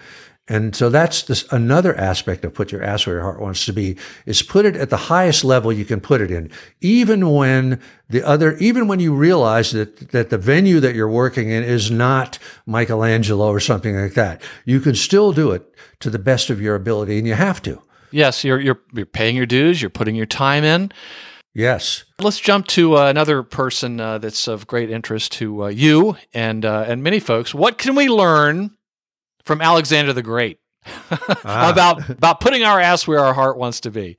And so that's this, another aspect of put your ass where your heart wants to be is put it at the highest level you can put it in. Even when the other, even when you realize that, that the venue that you're working in is not Michelangelo or something like that, you can still do it to the best of your ability and you have to. Yes. You're, you're, you're paying your dues. You're putting your time in. Yes. Let's jump to uh, another person uh, that's of great interest to uh, you and uh, and many folks. What can we learn from Alexander the Great ah. about about putting our ass where our heart wants to be.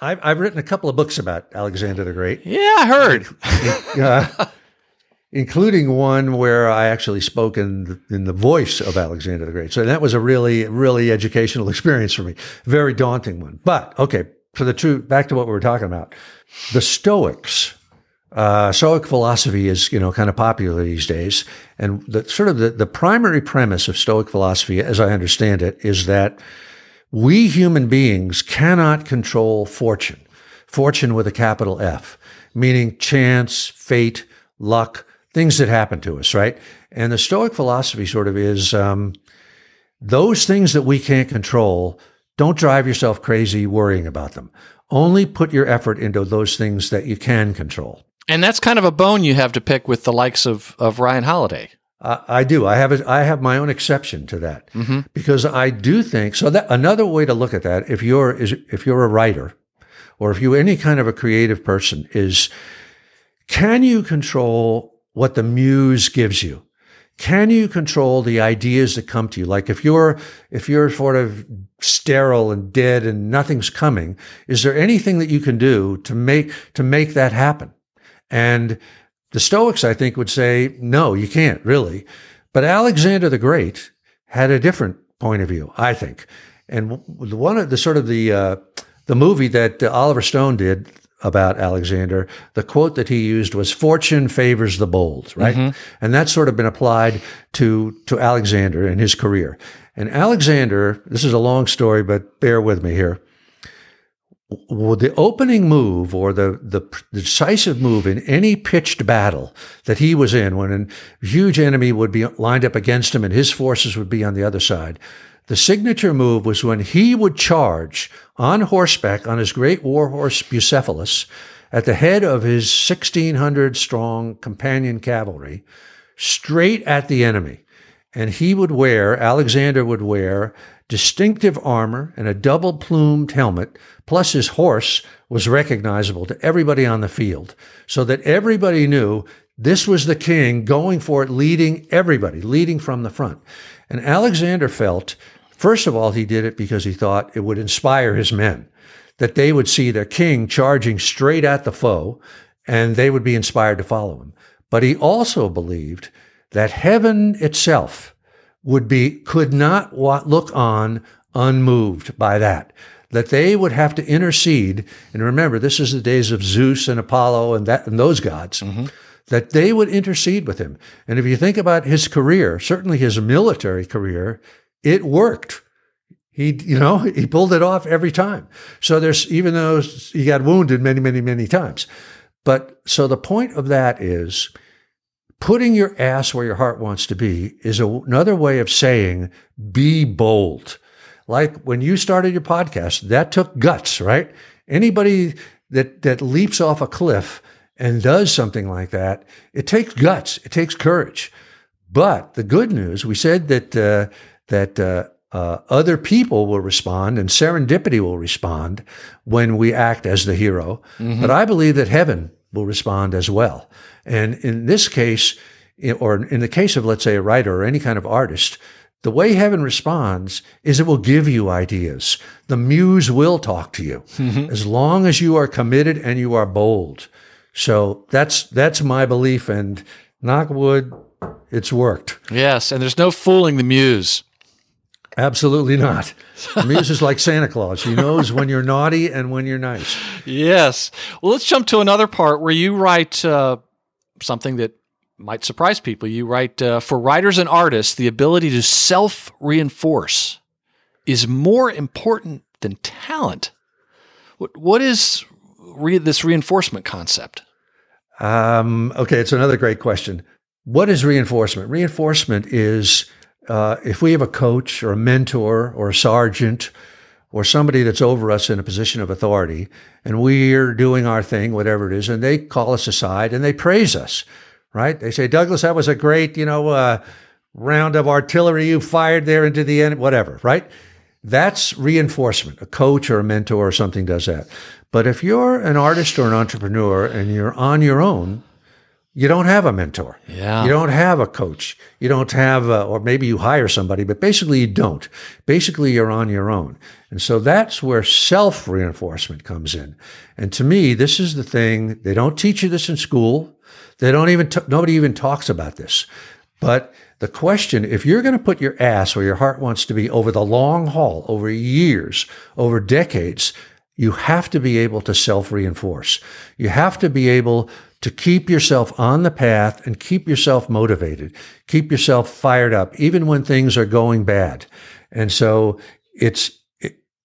I've, I've written a couple of books about Alexander the Great. Yeah, I heard. uh, including one where I actually spoke in in the voice of Alexander the Great. So that was a really really educational experience for me. Very daunting one. But okay, for the true back to what we were talking about. The Stoics uh, Stoic philosophy is, you know, kind of popular these days. And the sort of the, the primary premise of Stoic philosophy, as I understand it, is that we human beings cannot control fortune, fortune with a capital F, meaning chance, fate, luck, things that happen to us, right? And the Stoic philosophy sort of is um, those things that we can't control, don't drive yourself crazy worrying about them. Only put your effort into those things that you can control. And that's kind of a bone you have to pick with the likes of, of Ryan Holiday. Uh, I do. I have a, I have my own exception to that mm-hmm. because I do think so. That another way to look at that, if you're is if you're a writer, or if you're any kind of a creative person, is can you control what the muse gives you? Can you control the ideas that come to you? Like if you're if you're sort of sterile and dead and nothing's coming, is there anything that you can do to make to make that happen? And the Stoics, I think, would say, no, you can't really. But Alexander the Great had a different point of view, I think. And one of the sort of the uh, the movie that uh, Oliver Stone did about Alexander, the quote that he used was "Fortune favors the bold," right? Mm-hmm. And that's sort of been applied to to Alexander in his career. And Alexander, this is a long story, but bear with me here well, the opening move or the, the, decisive move in any pitched battle that he was in, when a huge enemy would be lined up against him and his forces would be on the other side, the signature move was when he would charge on horseback on his great war horse Bucephalus at the head of his 1600 strong companion cavalry straight at the enemy. And he would wear, Alexander would wear distinctive armor and a double plumed helmet, plus his horse was recognizable to everybody on the field, so that everybody knew this was the king going for it, leading everybody, leading from the front. And Alexander felt, first of all, he did it because he thought it would inspire his men, that they would see their king charging straight at the foe, and they would be inspired to follow him. But he also believed that heaven itself would be, could not look on unmoved by that. That they would have to intercede. And remember, this is the days of Zeus and Apollo and that, and those gods. Mm-hmm. That they would intercede with him. And if you think about his career, certainly his military career, it worked. He, you know, he pulled it off every time. So there's, even though he got wounded many, many, many times. But so the point of that is, putting your ass where your heart wants to be is a, another way of saying be bold. Like when you started your podcast, that took guts, right? Anybody that that leaps off a cliff and does something like that, it takes guts, it takes courage. But the good news, we said that uh, that uh, uh, other people will respond and serendipity will respond when we act as the hero. Mm-hmm. But I believe that heaven will respond as well. And in this case, or in the case of, let's say, a writer or any kind of artist, the way heaven responds is it will give you ideas. The muse will talk to you mm-hmm. as long as you are committed and you are bold. So that's that's my belief, and knock wood, it's worked. Yes, and there's no fooling the muse. Absolutely not. The muse is like Santa Claus. He knows when you're naughty and when you're nice. Yes. Well, let's jump to another part where you write uh, something that might surprise people. You write uh, for writers and artists, the ability to self reinforce is more important than talent. What, what is re- this reinforcement concept? Um, okay, it's another great question. What is reinforcement? Reinforcement is uh, if we have a coach or a mentor or a sergeant or somebody that's over us in a position of authority, and we're doing our thing, whatever it is, and they call us aside and they praise us right? They say, Douglas, that was a great, you know, uh, round of artillery you fired there into the end, whatever, right? That's reinforcement. A coach or a mentor or something does that. But if you're an artist or an entrepreneur and you're on your own, you don't have a mentor. Yeah. You don't have a coach. You don't have, a, or maybe you hire somebody, but basically you don't. Basically, you're on your own. And so that's where self reinforcement comes in. And to me, this is the thing. They don't teach you this in school. They don't even, t- nobody even talks about this. But the question, if you're going to put your ass where your heart wants to be over the long haul, over years, over decades, you have to be able to self reinforce. You have to be able to keep yourself on the path and keep yourself motivated, keep yourself fired up, even when things are going bad. And so it's,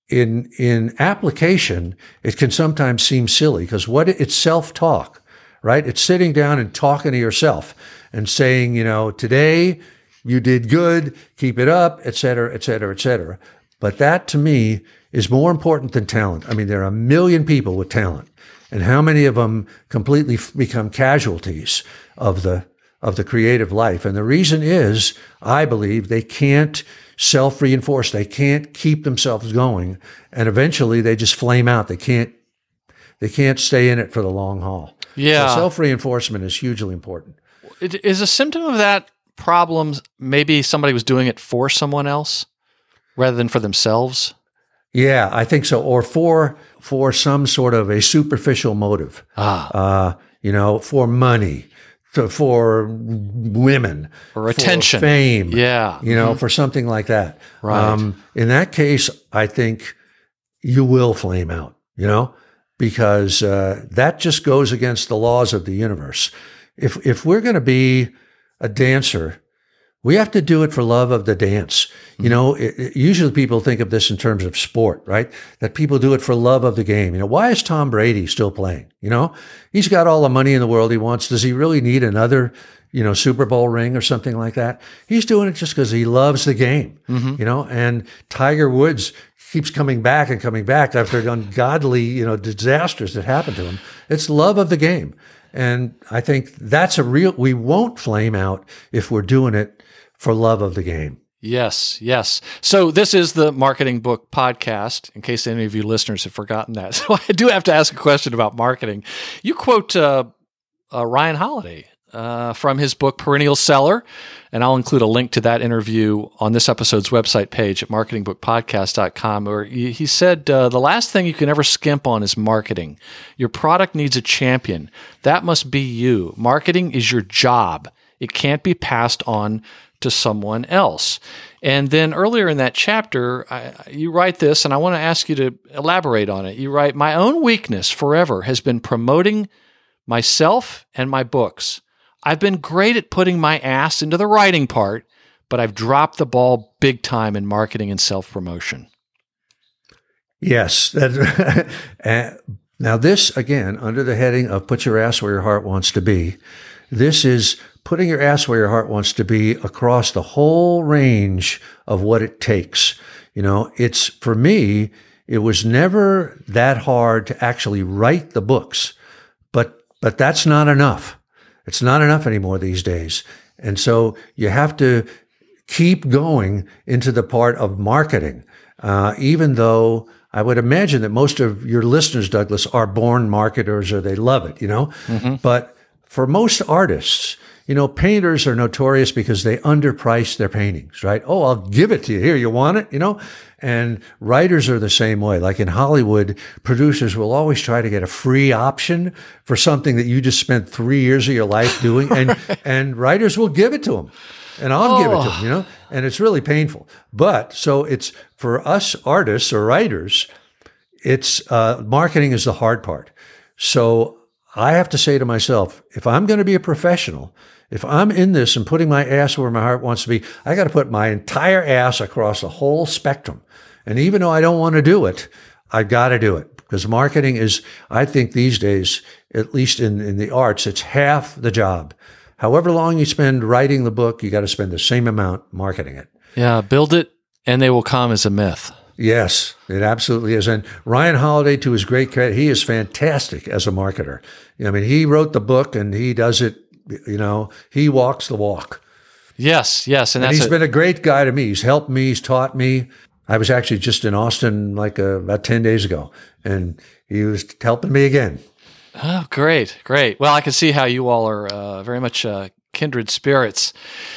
in in application, it can sometimes seem silly because what it's self talk right? It's sitting down and talking to yourself and saying, you know, today you did good, keep it up, et cetera, et cetera, et cetera. But that to me is more important than talent. I mean, there are a million people with talent and how many of them completely become casualties of the, of the creative life. And the reason is, I believe they can't self reinforce. They can't keep themselves going. And eventually they just flame out. They can't, they can't stay in it for the long haul. Yeah. So self reinforcement is hugely important. Is a symptom of that problem maybe somebody was doing it for someone else rather than for themselves? Yeah, I think so. Or for for some sort of a superficial motive. Ah. Uh, you know, for money, to, for women, or attention, fame. Yeah. You know, mm-hmm. for something like that. Right. Um, in that case, I think you will flame out. You know, because uh, that just goes against the laws of the universe. If if we're going to be a dancer, we have to do it for love of the dance. You know, it, it, usually people think of this in terms of sport, right? That people do it for love of the game. You know, why is Tom Brady still playing? You know, he's got all the money in the world he wants. Does he really need another, you know, Super Bowl ring or something like that? He's doing it just because he loves the game, mm-hmm. you know, and Tiger Woods keeps coming back and coming back after ungodly, you know, disasters that happened to him. It's love of the game. And I think that's a real, we won't flame out if we're doing it for love of the game. Yes, yes. So this is the Marketing Book Podcast, in case any of you listeners have forgotten that. So I do have to ask a question about marketing. You quote uh, uh, Ryan Holiday uh, from his book Perennial Seller. And I'll include a link to that interview on this episode's website page at marketingbookpodcast.com, where he said uh, the last thing you can ever skimp on is marketing. Your product needs a champion. That must be you. Marketing is your job, it can't be passed on to someone else. And then earlier in that chapter, I, you write this, and I want to ask you to elaborate on it. You write, My own weakness forever has been promoting myself and my books. I've been great at putting my ass into the writing part, but I've dropped the ball big time in marketing and self promotion. Yes. Uh, now, this again, under the heading of put your ass where your heart wants to be, this is putting your ass where your heart wants to be across the whole range of what it takes. You know, it's for me, it was never that hard to actually write the books, but, but that's not enough. It's not enough anymore these days. And so you have to keep going into the part of marketing, uh, even though I would imagine that most of your listeners, Douglas, are born marketers or they love it, you know? But for most artists, you know, painters are notorious because they underprice their paintings, right? Oh, I'll give it to you. Here, you want it, you know? And writers are the same way. Like in Hollywood, producers will always try to get a free option for something that you just spent three years of your life doing. And, and writers will give it to them. And I'll give it to them, you know? And it's really painful. But so it's for us artists or writers, it's uh, marketing is the hard part. So I have to say to myself, if I'm going to be a professional, if I'm in this and putting my ass where my heart wants to be, I got to put my entire ass across the whole spectrum. And even though I don't want to do it, I've got to do it because marketing is, I think these days, at least in, in the arts, it's half the job. However long you spend writing the book, you got to spend the same amount marketing it. Yeah, build it and they will come as a myth. Yes, it absolutely is. And Ryan Holiday, to his great credit, he is fantastic as a marketer. I mean, he wrote the book and he does it, you know, he walks the walk. Yes, yes. And, And that's he's a- been a great guy to me. He's helped me, he's taught me. I was actually just in Austin like uh, about 10 days ago, and he was helping me again. Oh, great, great. Well, I can see how you all are uh, very much uh, kindred spirits.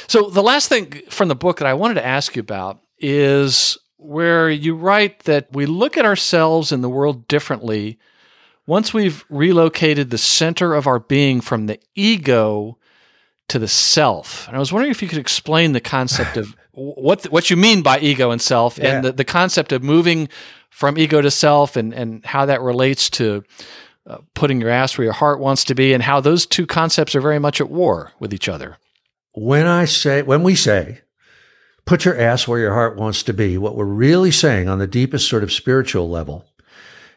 So, the last thing from the book that I wanted to ask you about is where you write that we look at ourselves and the world differently once we've relocated the center of our being from the ego to the self. And I was wondering if you could explain the concept of what what you mean by ego and self, Yeah. and the, the concept of moving from ego to self, and and how that relates to uh, putting your ass where your heart wants to be, and how those two concepts are very much at war with each other. When I say, when we say, put your ass where your heart wants to be, what we're really saying on the deepest sort of spiritual level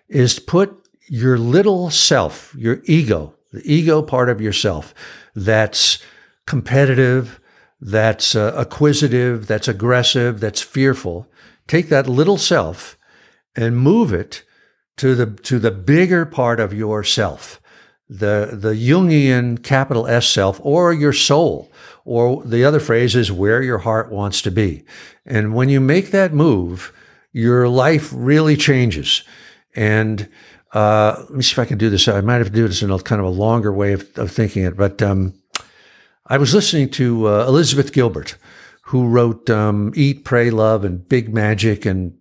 is put your little self, your ego, the ego part of yourself that's competitive, that's uh, acquisitive, that's aggressive, that's fearful. Take that little self and move it to the to the bigger part of yourself, the the Jungian capital S self, or your soul, or the other phrase is where your heart wants to be. And when you make that move, your life really changes. And uh, let me see if I can do this. I might have to do this in a kind of a longer way of, of thinking it, but um, I was listening to uh, Elizabeth Gilbert, who wrote um, Eat, Pray, Love, and Big Magic, and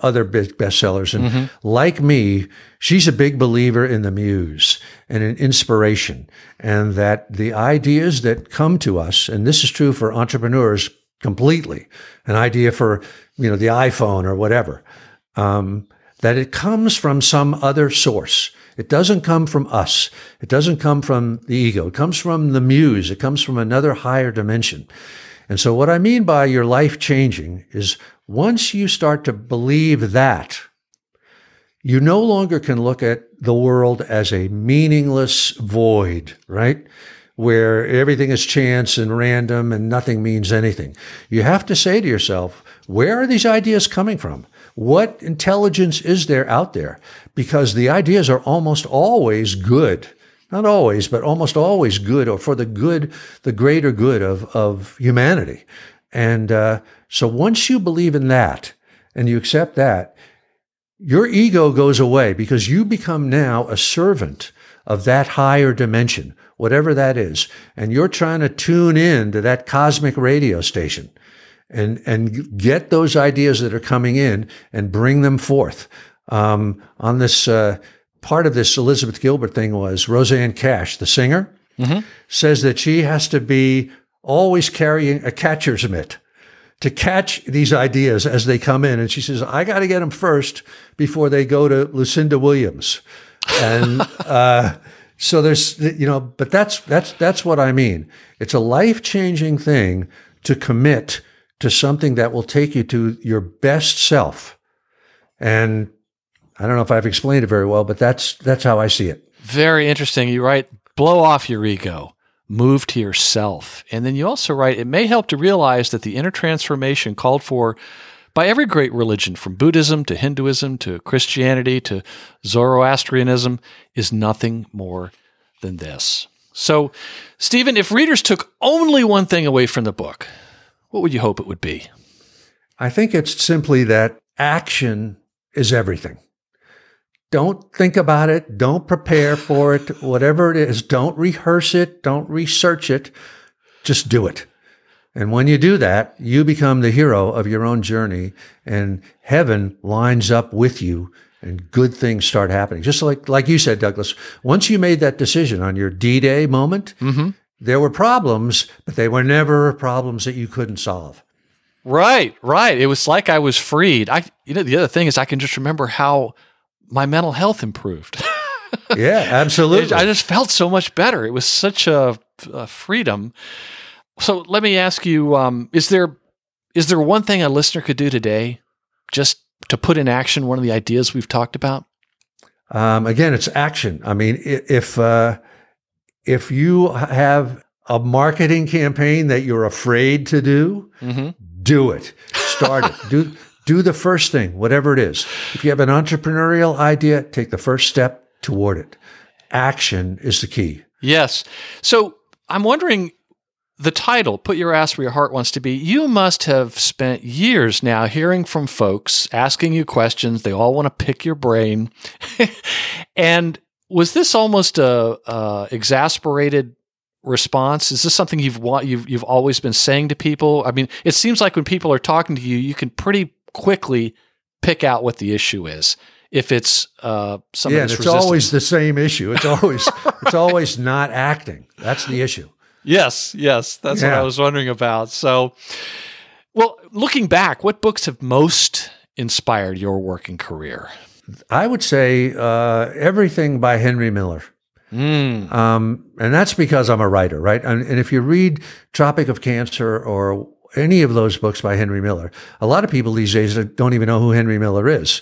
other big bestsellers. And like me, she's a big believer in the muse and in inspiration, and that the ideas that come to us, and this is true for entrepreneurs completely, an idea for you know the iPhone or whatever, um, that it comes from some other source. It doesn't come from us. It doesn't come from the ego. It comes from the muse. It comes from another higher dimension. And so, what I mean by your life changing is once you start to believe that, you no longer can look at the world as a meaningless void, right? Where everything is chance and random and nothing means anything. You have to say to yourself, where are these ideas coming from? What intelligence is there out there? Because the ideas are almost always good. Not always, but almost always good or for the good, the greater good of, of humanity. And uh, so once you believe in that and you accept that, your ego goes away because you become now a servant of that higher dimension, whatever that is. And you're trying to tune in to that cosmic radio station and, and get those ideas that are coming in and bring them forth. Um, on this, uh, part of this Elizabeth Gilbert thing was Rosanne Cash, the singer, says that she has to be always carrying a catcher's mitt to catch these ideas as they come in. And she says, I got to get them first before they go to Lucinda Williams. And uh, so there's, you know, but that's that's that's what I mean. It's a life changing thing to commit to something that will take you to your best self. And I don't know if I've explained it very well, but that's that's how I see it. Very interesting. You write, blow off your ego, move to yourself. And then you also write, it may help to realize that the inner transformation called for by every great religion, from Buddhism to Hinduism to Christianity to Zoroastrianism, is nothing more than this. So, Steven, if readers took only one thing away from the book, what would you hope it would be? I think it's simply that action is everything. Don't think about it. Don't prepare for it. Whatever it is, don't rehearse it. Don't research it. Just do it. And when you do that, you become the hero of your own journey and heaven lines up with you and good things start happening. Just like, like you said, Douglas, once you made that decision on your D-Day moment, mm-hmm. There were problems, but they were never problems that you couldn't solve. Right, right. It was like I was freed. I, you know, the other thing is I can just remember how my mental health improved. Yeah, absolutely. I just felt so much better. It was such a, a freedom. So let me ask you: um, Is there is there one thing a listener could do today, just to put in action one of the ideas we've talked about? Um, again, it's action. I mean, if uh, if you have a marketing campaign that you're afraid to do, mm-hmm. do it. Start it. Do do the first thing, whatever it is. If you have an entrepreneurial idea, take the first step toward it. Action is the key. Yes. So I'm wondering the title, Put Your Ass Where Your Heart Wants to Be. You must have spent years now hearing from folks, asking you questions. They all want to pick your brain. and was this almost a, a exasperated response? Is this something you've wa- you've you've always been saying to people? I mean, it seems like when people are talking to you, you can pretty quickly pick out what the issue is. If it's uh, something yeah, that's it's resistant. always the same issue. It's always it's always not acting. That's the issue. Yes, yes, that's what I was wondering about. So, well, looking back, what books have most inspired your working career? I would say uh, everything by Henry Miller. Mm. Um, and that's because I'm a writer, right? And, and if you read Tropic of Cancer or any of those books by Henry Miller, a lot of people these days don't even know who Henry Miller is.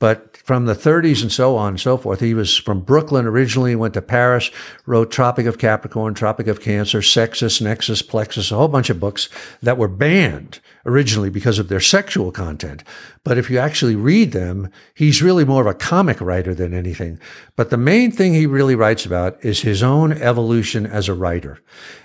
But from the 30s and so on and so forth, he was from Brooklyn originally, went to Paris, wrote Tropic of Capricorn, Tropic of Cancer, Sexus, Nexus, Plexus, a whole bunch of books that were banned originally because of their sexual content. But if you actually read them, he's really more of a comic writer than anything. But the main thing he really writes about is his own evolution as a writer.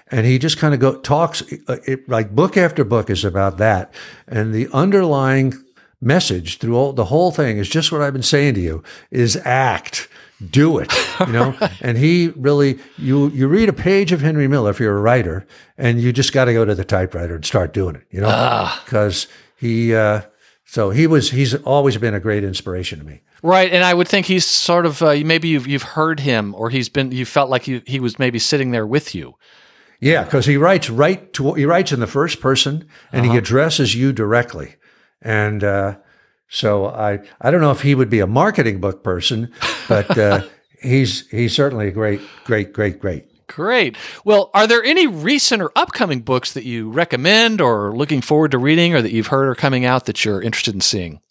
And he just kind of go talks uh, it, like book after book is about that. And the underlying message through all, the whole thing is just what I've been saying to you is act. Do it, you know. And he really, you you read a page of Henry Miller if you're a writer, and you just got to go to the typewriter and start doing it, you know, because he. Uh, so he was. He's always been a great inspiration to me. Right, and I would think he's sort of uh, maybe you've you've heard him, or he's been you felt like you, he was maybe sitting there with you. Yeah, because he writes right to he writes in the first person, and he addresses you directly. And uh, so I I don't know if he would be a marketing book person, but uh, he's he's certainly a great great great great. Great. Well, are there any recent or upcoming books that you recommend or looking forward to reading, or that you've heard are coming out that you're interested in seeing?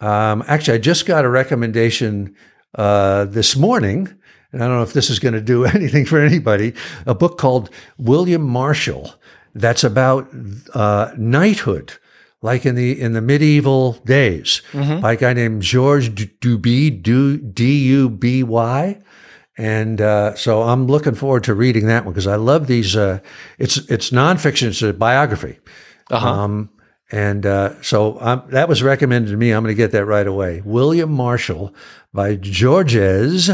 Um, actually, I just got a recommendation uh, this morning, and I don't know if this is going to do anything for anybody. A book called William Marshal that's about uh, knighthood, like in the in the medieval days, by a guy named George Du- Duby, D U B Y. And uh, so I'm looking forward to reading that one because I love these. Uh, it's it's nonfiction. It's a biography. Um, and uh, so um, that was recommended to me. I'm going to get that right away. William Marshal by Georges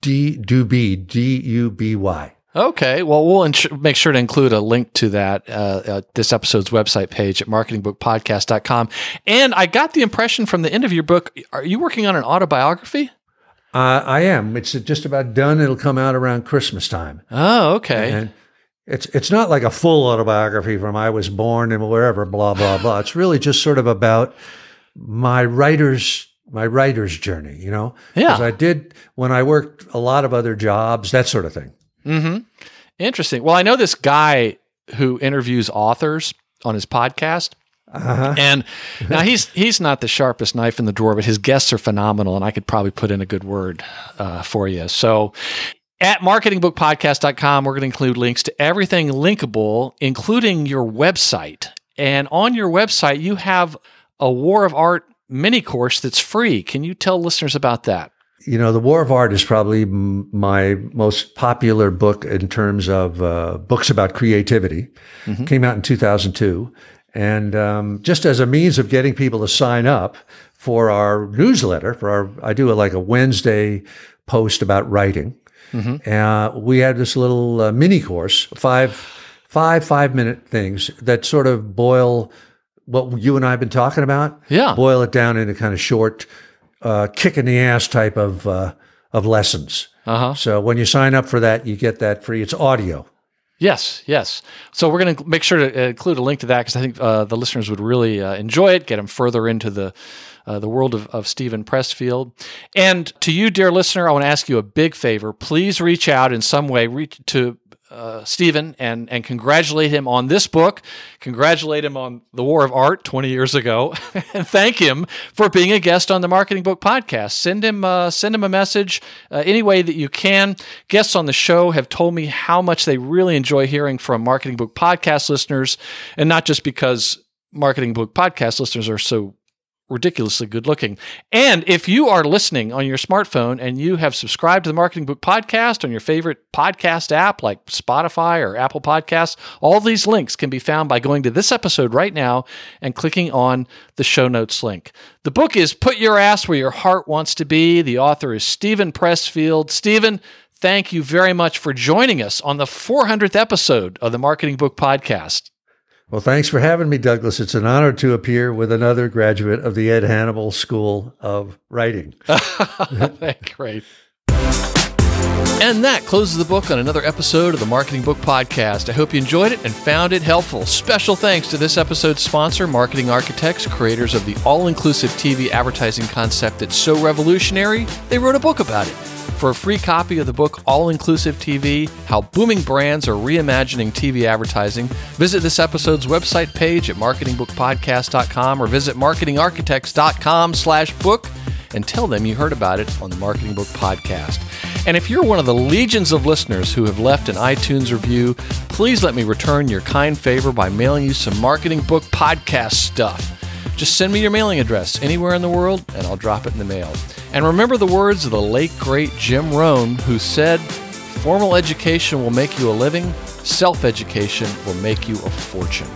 D. Duby, D U B Y. Okay. Well, we'll ins- make sure to include a link to that uh, at this episode's website page at marketingbookpodcast.com. And I got the impression from the end of your book, are you working on an autobiography? Uh, I am. It's just about done. It'll come out around Christmas time. Oh, okay. And it's it's not like a full autobiography from I was born and wherever, blah blah blah. It's really just sort of about my writer's my writer's journey. You know, Yeah. Because I did when I worked a lot of other jobs, that sort of thing. Hmm Interesting. Well, I know this guy who interviews authors on his podcast. Uh-huh. And now he's he's not the sharpest knife in the drawer, but his guests are phenomenal, and I could probably put in a good word uh, for you. So at marketingbookpodcast.com, we're going to include links to everything linkable, including your website. And on your website, you have a War of Art mini course that's free. Can you tell listeners about that? You know, The War of Art is probably m- my most popular book in terms of uh, books about creativity. Came out in 2002. And um, just as a means of getting people to sign up for our newsletter, for our, I do a, like a Wednesday post about writing. Uh, we had this little uh, mini course, five, five five minute things that sort of boil what you and I have been talking about. Yeah. boil it down into kind of short, uh, kick in the ass type of uh, of lessons. Uh-huh. So when you sign up for that, you get that free. It's audio. Yes, yes. So we're going to make sure to uh, include a link to that because I think uh, the listeners would really uh, enjoy it, get them further into the uh, the world of, of Steven Pressfield. And to you, dear listener, I want to ask you a big favor. Please reach out in some way reach to uh, Steven and and congratulate him on this book. Congratulate him on The War of Art 20 years ago, and thank him for being a guest on the Marketing Book Podcast. Send him uh, send him a message uh, any way that you can. Guests on the show have told me how much they really enjoy hearing from Marketing Book Podcast listeners, and not just because Marketing Book Podcast listeners are so ridiculously good looking. And if you are listening on your smartphone and you have subscribed to the Marketing Book Podcast on your favorite podcast app like Spotify or Apple Podcasts, all these links can be found by going to this episode right now and clicking on the show notes link. The book is Put Your Ass Where Your Heart Wants to Be. The author is Steven Pressfield. Steven, thank you very much for joining us on the 400th episode of the Marketing Book Podcast. Well, thanks for having me, Douglas. It's an honor to appear with another graduate of the Ed Hannibal School of Writing. Great. And that closes the book on another episode of the Marketing Book Podcast. I hope you enjoyed it and found it helpful. Special thanks to this episode's sponsor, Marketing Architects, creators of the all inclusive TV advertising concept that's so revolutionary, they wrote a book about it. For a free copy of the book All Inclusive TV How Booming Brands Are Reimagining TV Advertising, visit this episode's website page at marketingbookpodcast.com or visit marketingarchitects.com slash book and tell them you heard about it on the Marketing Book Podcast. And if you're one of the legions of listeners who have left an iTunes review, please let me return your kind favor by mailing you some Marketing Book Podcast stuff. Just send me your mailing address anywhere in the world and I'll drop it in the mail. And remember the words of the late, great Jim Rohn, who said, Formal education will make you a living, self education will make you a fortune.